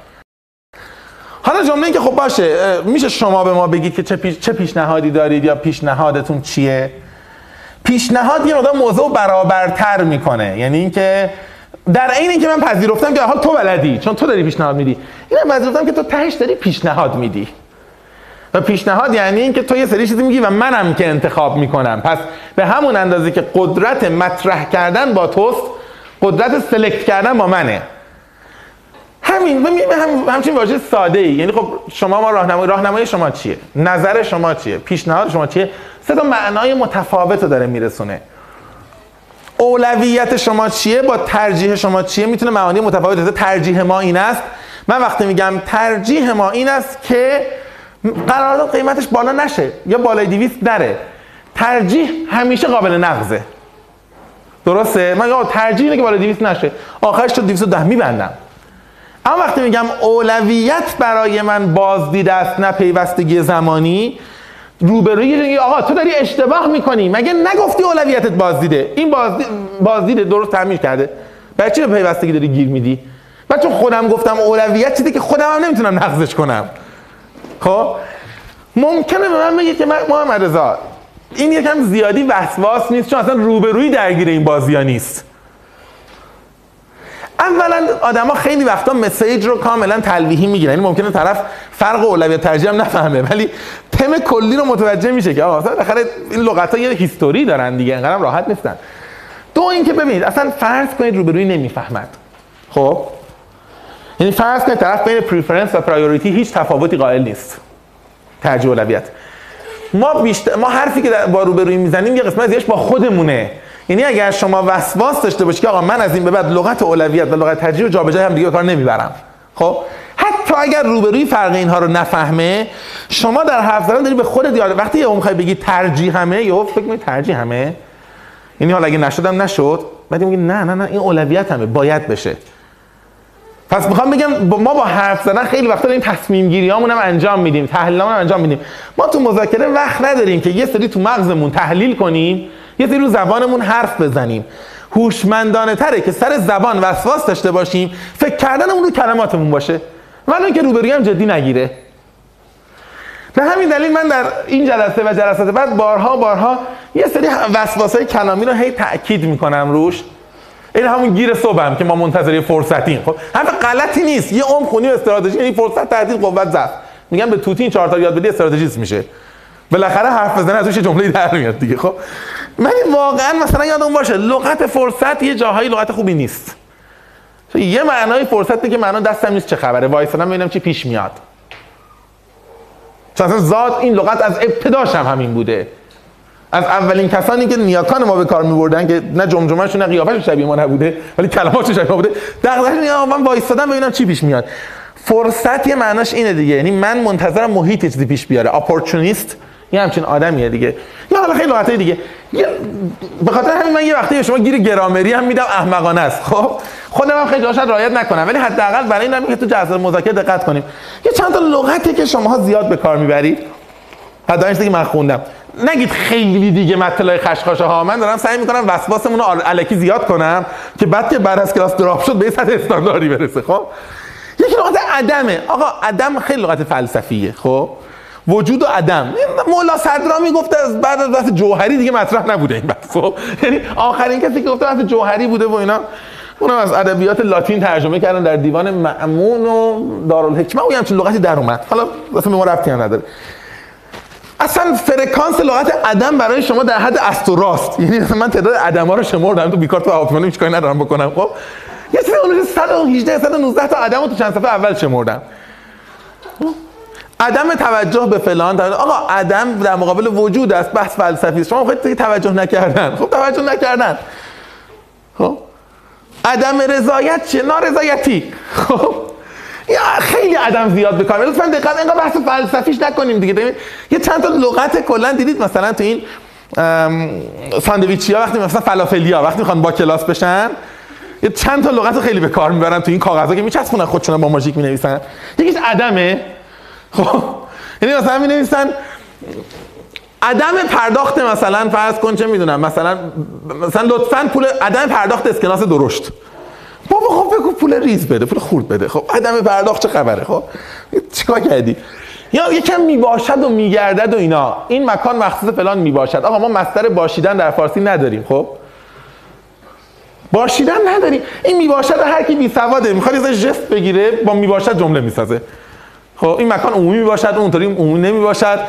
حالا جمله که خب باشه میشه شما به ما بگید که چه, پیش، چه پیشنهادی دارید یا پیشنهادتون چیه؟ پیشنهاد یه مقدار موضوع برابرتر می‌کنه. یعنی اینکه در عین اینکه من پذیرفتم که حال تو بلدی چون تو داری پیشنهاد میدی. این پذیرفتم که تو تهش داری پیشنهاد میدی. و پیشنهاد یعنی اینکه تو یه سری چیزی میگی و منم که انتخاب می‌کنم. پس به همون اندازه که قدرت مطرح کردن با توست قدرت سلکت کردن با منه. همین هم همچین واژه ساده ای یعنی خب شما ما راهنمای راهنمای شما چیه؟ نظر شما چیه؟ پیشنهاد شما چیه؟ سه تا معنای متفاوت رو داره میرسونه. اولویت شما چیه؟ با ترجیح شما چیه؟ می‌تونه معانی متفاوت. داره ترجیح ما این است. من وقتی میگم ترجیح ما این است که قرارداد قیمتش بالا نشه یا بالای 200 نره. ترجیح همیشه قابل نقضه. درسته؟ من آقا ترجیح اینه که بالای 200 نشه. آخرش تا 210 میبندم. اما وقتی میگم اولویت برای من بازدید است نه پیوستگی زمانی روبروی میگه آقا تو داری اشتباه می‌کنی. مگه نگفتی اولویتت بازدیده؟ این بازدید بازدیده درست تعمیر کرده. برای چی به پیوستگی داری گیر میدی؟ چون خودم گفتم اولویت چیزی که خودم هم نمی‌تونم نقضش کنم. خب؟ ممکنه به من بگه که من محمد رضا این یکم زیادی وسواس نیست چون اصلا روبروی درگیر این بازی ها نیست. اولا آدما خیلی وقتا مسیج رو کاملا تلویحی می‌گیرن. یعنی ممکنه طرف فرق اولویت ترجیح هم نفهمه ولی تم کلی رو متوجه میشه که آقا بالاخره این لغت ها یه هیستوری دارن دیگه انقدرم راحت نیستن. دو اینکه ببینید اصلا فرض کنید روبرویی نمی‌فهمد. خب؟ یعنی فرض کنید طرف بین preference و priority هیچ تفاوتی قائل نیست. ترجیح اولویت ما بیشتر ما حرفی که با روبرویی می‌زنیم یه قسمت ازش با خودمونه. یعنی اگر شما وسواس داشته باشی که آقا من از این به بعد لغت اولویت و لغت ترجیح رو جابجایی هم دیگه کار نمی‌برم. خب؟ حتی اگر روبرویی فرق اینها رو نفهمه شما در حرف زدن داری به خودت یاد وقتی یهو می‌خوای بگی ترجیح همه یهو فکر می‌کنی ترجیح همه. یعنی حالا اگه نشدم نشد بعد میگی نه نه نه این اولویت همه باید بشه. پس می‌خوام بگم ما با حرف زدن خیلی وقتا این تصمیم گیری هم انجام میدیم تحلیلامون هم انجام میدیم. ما تو مذاکره وقت نداریم که یه سری تو مغزمون تحلیل کنیم یه سری رو زبانمون حرف بزنیم. هوشمندانه تره که سر زبان وسواس داشته باشیم فکر کردنمون رو کلماتمون باشه. ولی که روبروی هم جدی نگیره. به همین دلیل من در این جلسه و جلسات بعد بارها بارها یه سری وسواسای کلامی رو هی تاکید می‌کنم روش. این همون گیر صبحم که ما منتظر فرصتیم. خب حرف غلطی نیست. یه عمر خونی استراتژی. یعنی فرصت تهدید قوت ضعف. میگم به توتین چهار تا یاد بدی استراتژیست میشه. بالاخره حرف بزنه ازش جمله در میاد دیگه. خب من واقعا مثلا یادم باشه لغت فرصت یه جاهایی لغت خوبی نیست. یه معنای فرصت که معنا دستم نیست چه خبره. وایسادم ببینم چی پیش میاد. چون اصلا ذات این لغت از ابتداش هم همین بوده. از اولین کسانی که نیاکان ما به کار می‌بردن که نه جمجمه‌شون نه قیافه‌شون شبیه ما نبوده ولی کلماتش شبیه ما بوده. دغدغه من وایسادم ببینم چی پیش میاد. فرصت یه معناش اینه دیگه. یعنی من منتظرم محیط چیزی پیش بیاره. اپورتونیست یه همچین آدمیه دیگه. یا حالا خیلی لغتای دیگه. به خاطر همین من یه وقتی به شما گیر گرامری هم میدم احمقانه است. خب؟ خودم هم خیلی جاش رعایت نکنم. ولی حداقل برای این که تو جلسه مذاکره دقت کنیم. یه چند تا لغتی که شماها زیاد به کار می‌برید. حداقل که من خوندم. نگید خیلی دیگه مطلع خشخاشه ها. من دارم سعی می‌کنم وسواسمون رو الکی زیاد کنم که بعد که بعد از کلاس دراپ شد به سطح استانداردی برسه. خب؟ یکی لغت عدمه. آقا عدم خیلی لغت فلسفیه. خب؟ وجود و عدم. مولا صدرامی گفته از بعد از بحث جوهری دیگه مطرح نبوده این بحث. خب؟ یعنی آخرین کسی که گفته بحث جوهری بوده و اینا اونم از ادبیات لاتین ترجمه کردن در دیوان معمون و دارالحکمه. و همچین لغتی در اومد. حالا واسه ما ربطی نداره. اصلا فرکانس لغت عدم برای شما در حد است و راست. یعنی من تعداد عدم رو شمردم تو بیکار تو هواپیما هیچ کاری ندارم بکنم. خب یه سری اون 118 119 تا عدم تو چند صفحه اول شمردم. عدم توجه به فلان آقا عدم در مقابل وجود است بحث فلسفی شما خودت توجه نکردن. خب توجه نکردن. خب عدم رضایت چه نارضایتی. خب یا خیلی عدم زیاد بکنم لطفا دقت اینقدر بحث فلسفیش نکنیم دیگه. یه چند تا لغت کلا دیدید؟ مثلا تو این ساندویچی ها وقتی مثلا فلافلی ها وقتی می‌خوان با کلاس بشن یه چند تا لغت خیلی به کار می‌برن تو این کاغذا که میچسبونن خودشون با ماژیک می‌نویسن. یکیش عدمه. خب یعنی مثلا می نویسن عدم پرداخت مثلا فرض کن چه می‌دونم مثلا مثلا لطفا پول عدم پرداخت اسکناس درشت. بابا خب بگو پول ریز بده پول خورد بده. خب عدم پرداخت چه خبره؟ خب چیکار کردی؟ یا یکم می‌باشد و میگردد و اینا. این مکان مخصوص فلان می‌باشد. آقا ما مستر باشیدن در فارسی نداریم خب؟ باشیدن نداریم. این می‌باشد هر کی بی سواده. می‌خواد یه جست بگیره با می‌باشد جمله می‌سازه. خب این مکان عمومی باشد اونطوری عمومی نمی باشد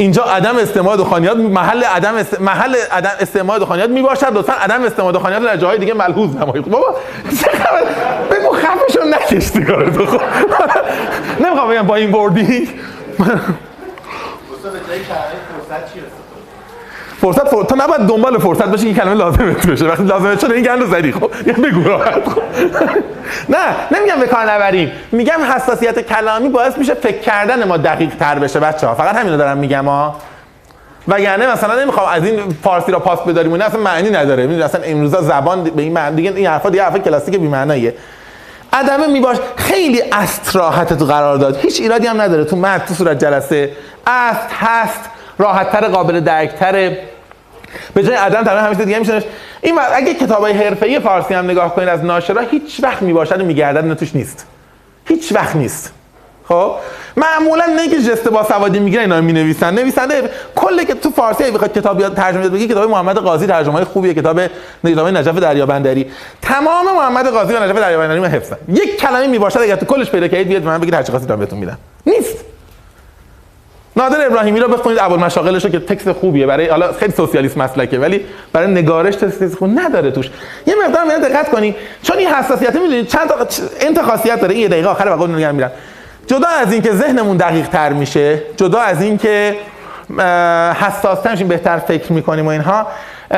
اینجا عدم استعمال دخانیات محل عدم است... محل عدم استعمال دخانیات می باشد لطفا عدم استعمال دخانیات در جاهای دیگه ملحوظ نمایید. بابا بگو خفشون نکش دیگه. تو خب نمی‌خوام بگم با این بردی
استاد به جای کلمه فرصت
فرصت فر... تو نباید دنبال فرصت باشی که کلمه لازمت بشه. وقتی لازمت شده این گند زدی. خب یه بگو. راحت خب نه نمیگم به کار نبریم. میگم حساسیت کلامی باعث میشه فکر کردن ما دقیق تر بشه بچه ها فقط همینو دارم میگم ها. وگرنه مثلا نمی‌خوام از این فارسی را پاس بداریم اون اصلا معنی نداره. می‌دونی اصلا امروزا زبان به این معنی دیگه این حرفا دیگه حرفا کلاسیک بی معناییه عدمه میباش. خیلی است راحت تو قرار داد. هیچ ایرادی هم نداره. تو متن صورت جلسه. است هست. راحتتر قابل درکتر به جای عدم تمام همیشه دیگه میشه این اگه کتابای حرفه‌ای فارسی هم نگاه کنید از ناشرا هیچ وقت می‌باشد و میگردد نه توش نیست. هیچ وقت نیست. خب؟ معمولا نه که جست با سوادی می‌گیرن اینا رو می‌نویسن. نویسنده کل که تو فارسی اگه بخواد کتاب یاد ترجمه بگی کتاب محمد قاضی ترجمه های خوبیه کتاب کتاب نجف دریابندری. تمام محمد قاضی و نجف دریابندری من حفظن. یک کلمه می‌باشد اگه تو کلش پیدا کردید بیاد من بگید هر چی خواستید بهتون میدم. نیست. نادر ابراهیمی رو بخونید ابوالمشاغلش رو که تکست خوبیه. برای حالا خیلی سوسیالیست مسلکه ولی برای نگارش تکست خوب نداره توش. یه مقدار من دقت کنی چون این حساسیت می‌دونید چند تا انت خاصیت داره این یه دقیقه آخر وقت میگم میرم. جدا از اینکه ذهنمون دقیق تر میشه جدا از اینکه حساس تر بهتر فکر می‌کنیم و اینها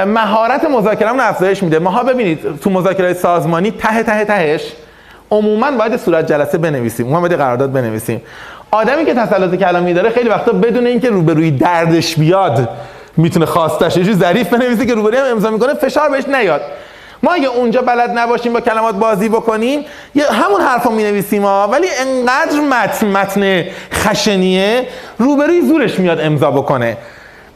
مهارت مذاکرهمون افزایش میده. ماها ببینید تو مذاکره سازمانی ته ته تهش عموما باید صورت جلسه بنویسیم عموما باید قرارداد بنویسیم. آدمی که تسلط کلامی داره خیلی وقتا بدون اینکه روبروی دردش بیاد می‌تونه خواستش یه ظریف بنویسه که روبروی هم امضا می‌کنه فشار بهش نیاد. ما اگه اونجا بلد نباشیم با کلمات بازی بکنیم یه همون حرفو می نویسیم ها ولی انقدر متن متن خشنیه روبروی زورش میاد امضا بکنه.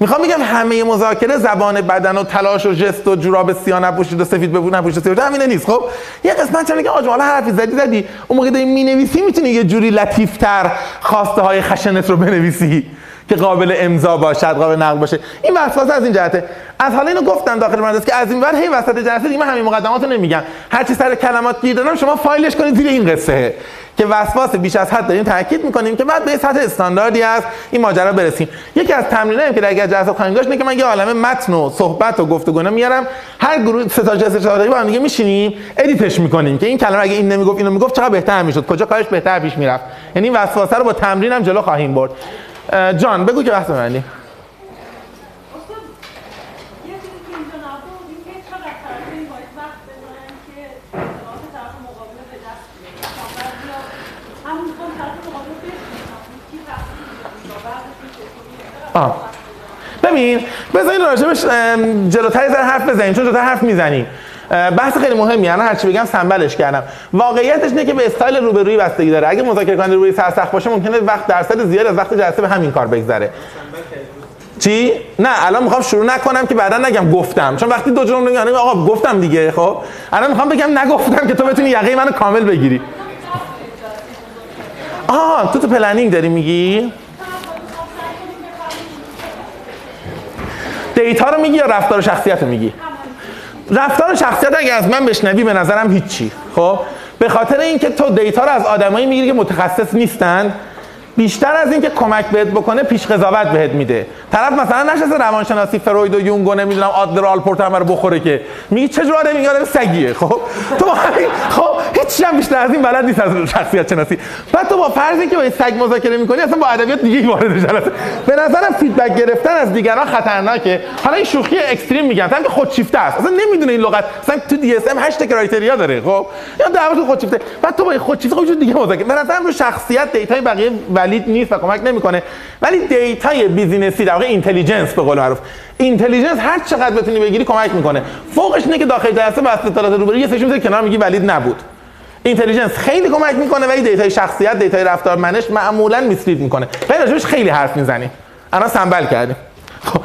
می‌خوام بگم همه مذاکره زبان بدن و تلاش و جست و جوراب سیاه نپوشید و سفید بپوش نپوشید سفید. همینه نیست. خب یه قسمت چون که حالا حرفی زدی زدی. اون موقع داری می‌نویسی می‌تونی یه جوری لطیفتر خواسته های خشنت رو بنویسی. که قابل امضا باشد قابل نقل باشه. این وسواس از این جهته. از حالا اینو گفتم داخل مدرسه که از این ور هی وسط جلسه دیگه من همین مقدمات رو نمیگم. هر چی سر کلمات گیر دادم شما فایلش کنید زیر این قصه. که وسواس بیش از حد داریم تاکید می‌کنیم که بعد به سطح استانداردی از این ماجرا برسیم. یکی از تمرینایی که اگر جلسه خواهیم داشت که من یه عالمه متن و صحبت و گفتگو میارم. هر گروه سه تا جلسه چهار با هم دیگه میشینیم edit ش می‌کنیم که این کلمه اگه این نمی‌گفت اینو می‌گفت چقدر بهتر می‌شد کجا کارش بهتر پیش می‌رفت. یعنی وسواسه رو با تمرینم جلو خواهیم برد. جان بگو که بحث معنی آه. ببین بذارین راجبش جلوتر زن حرف بزنیم چون جلوتر حرف می‌زنیم بحث خیلی مهمی الان هرچی بگم سنبلش کردم. واقعیتش اینه که به استایل روبرویی بستگی داره. اگه مذاکره کننده روی سرسخت باشه ممکنه وقت درصد زیاد از وقت جلسه به همین کار بگذره. چی؟ نه الان می‌خوام شروع نکنم که بعدا نگم گفتم. چون وقتی دو جمله میگن آقا گفتم دیگه خب؟ الان می‌خوام بگم نگفتم که تو بتونی یقه منو کامل بگیری. آها تو تو planning داری میگی؟ data رو میگی یا رفتار شخصیت رو میگی؟ رفتار شخصیت اگه از من بشنوی به نظرم هیچی. خب؟ به خاطر اینکه تو data رو از آدمایی می‌گیری که متخصص نیستن. بیشتر از اینکه کمک بهت بکنه پیش قضاوت بهت میده. طرف مثلا نشسته روانشناسی فروید و یونگ و نمی‌دونم آدلر آلپورت رو بخوره که میگی چه جوری آدم آدم سگیه خب؟ تو خب هیچ هم بیشتر از این بلد نیست از شخصیت شناسی. بعد تو با فرضی که با سگ مذاکره می‌کنی اصلا با ادبیات دیگه وارد جلسه به نظرم feedback گرفتن از دیگران خطرناکه. حالا این شوخی extreme میگم. که خودشیفته است. اصلا نمی‌دونه این لغت. اصلا تو DSM 8 criteria داره خب؟ یا دعوت خودشیفته. بعد تو با خودشیفته خب دیگه مذاکره. به نظرم رو شخصیت data ی بقیه valid نیست و کمک نمی‌کنه. ولی data ی business ی در واقع intelligence به قول معروف. intelligence هر چقدر بتونی بگیری کمک می‌کنه. فوقش اینه که داخل جلسه با اطلاعات روبرویی یه سشون کنار میگی valid نبود. intelligence خیلی کمک می‌کنه ولی data ی شخصیت data ی رفتار منش معمولا mislead می‌کنه. ولی خیلی حرف می‌زنیم الان سنبل کردیم. خب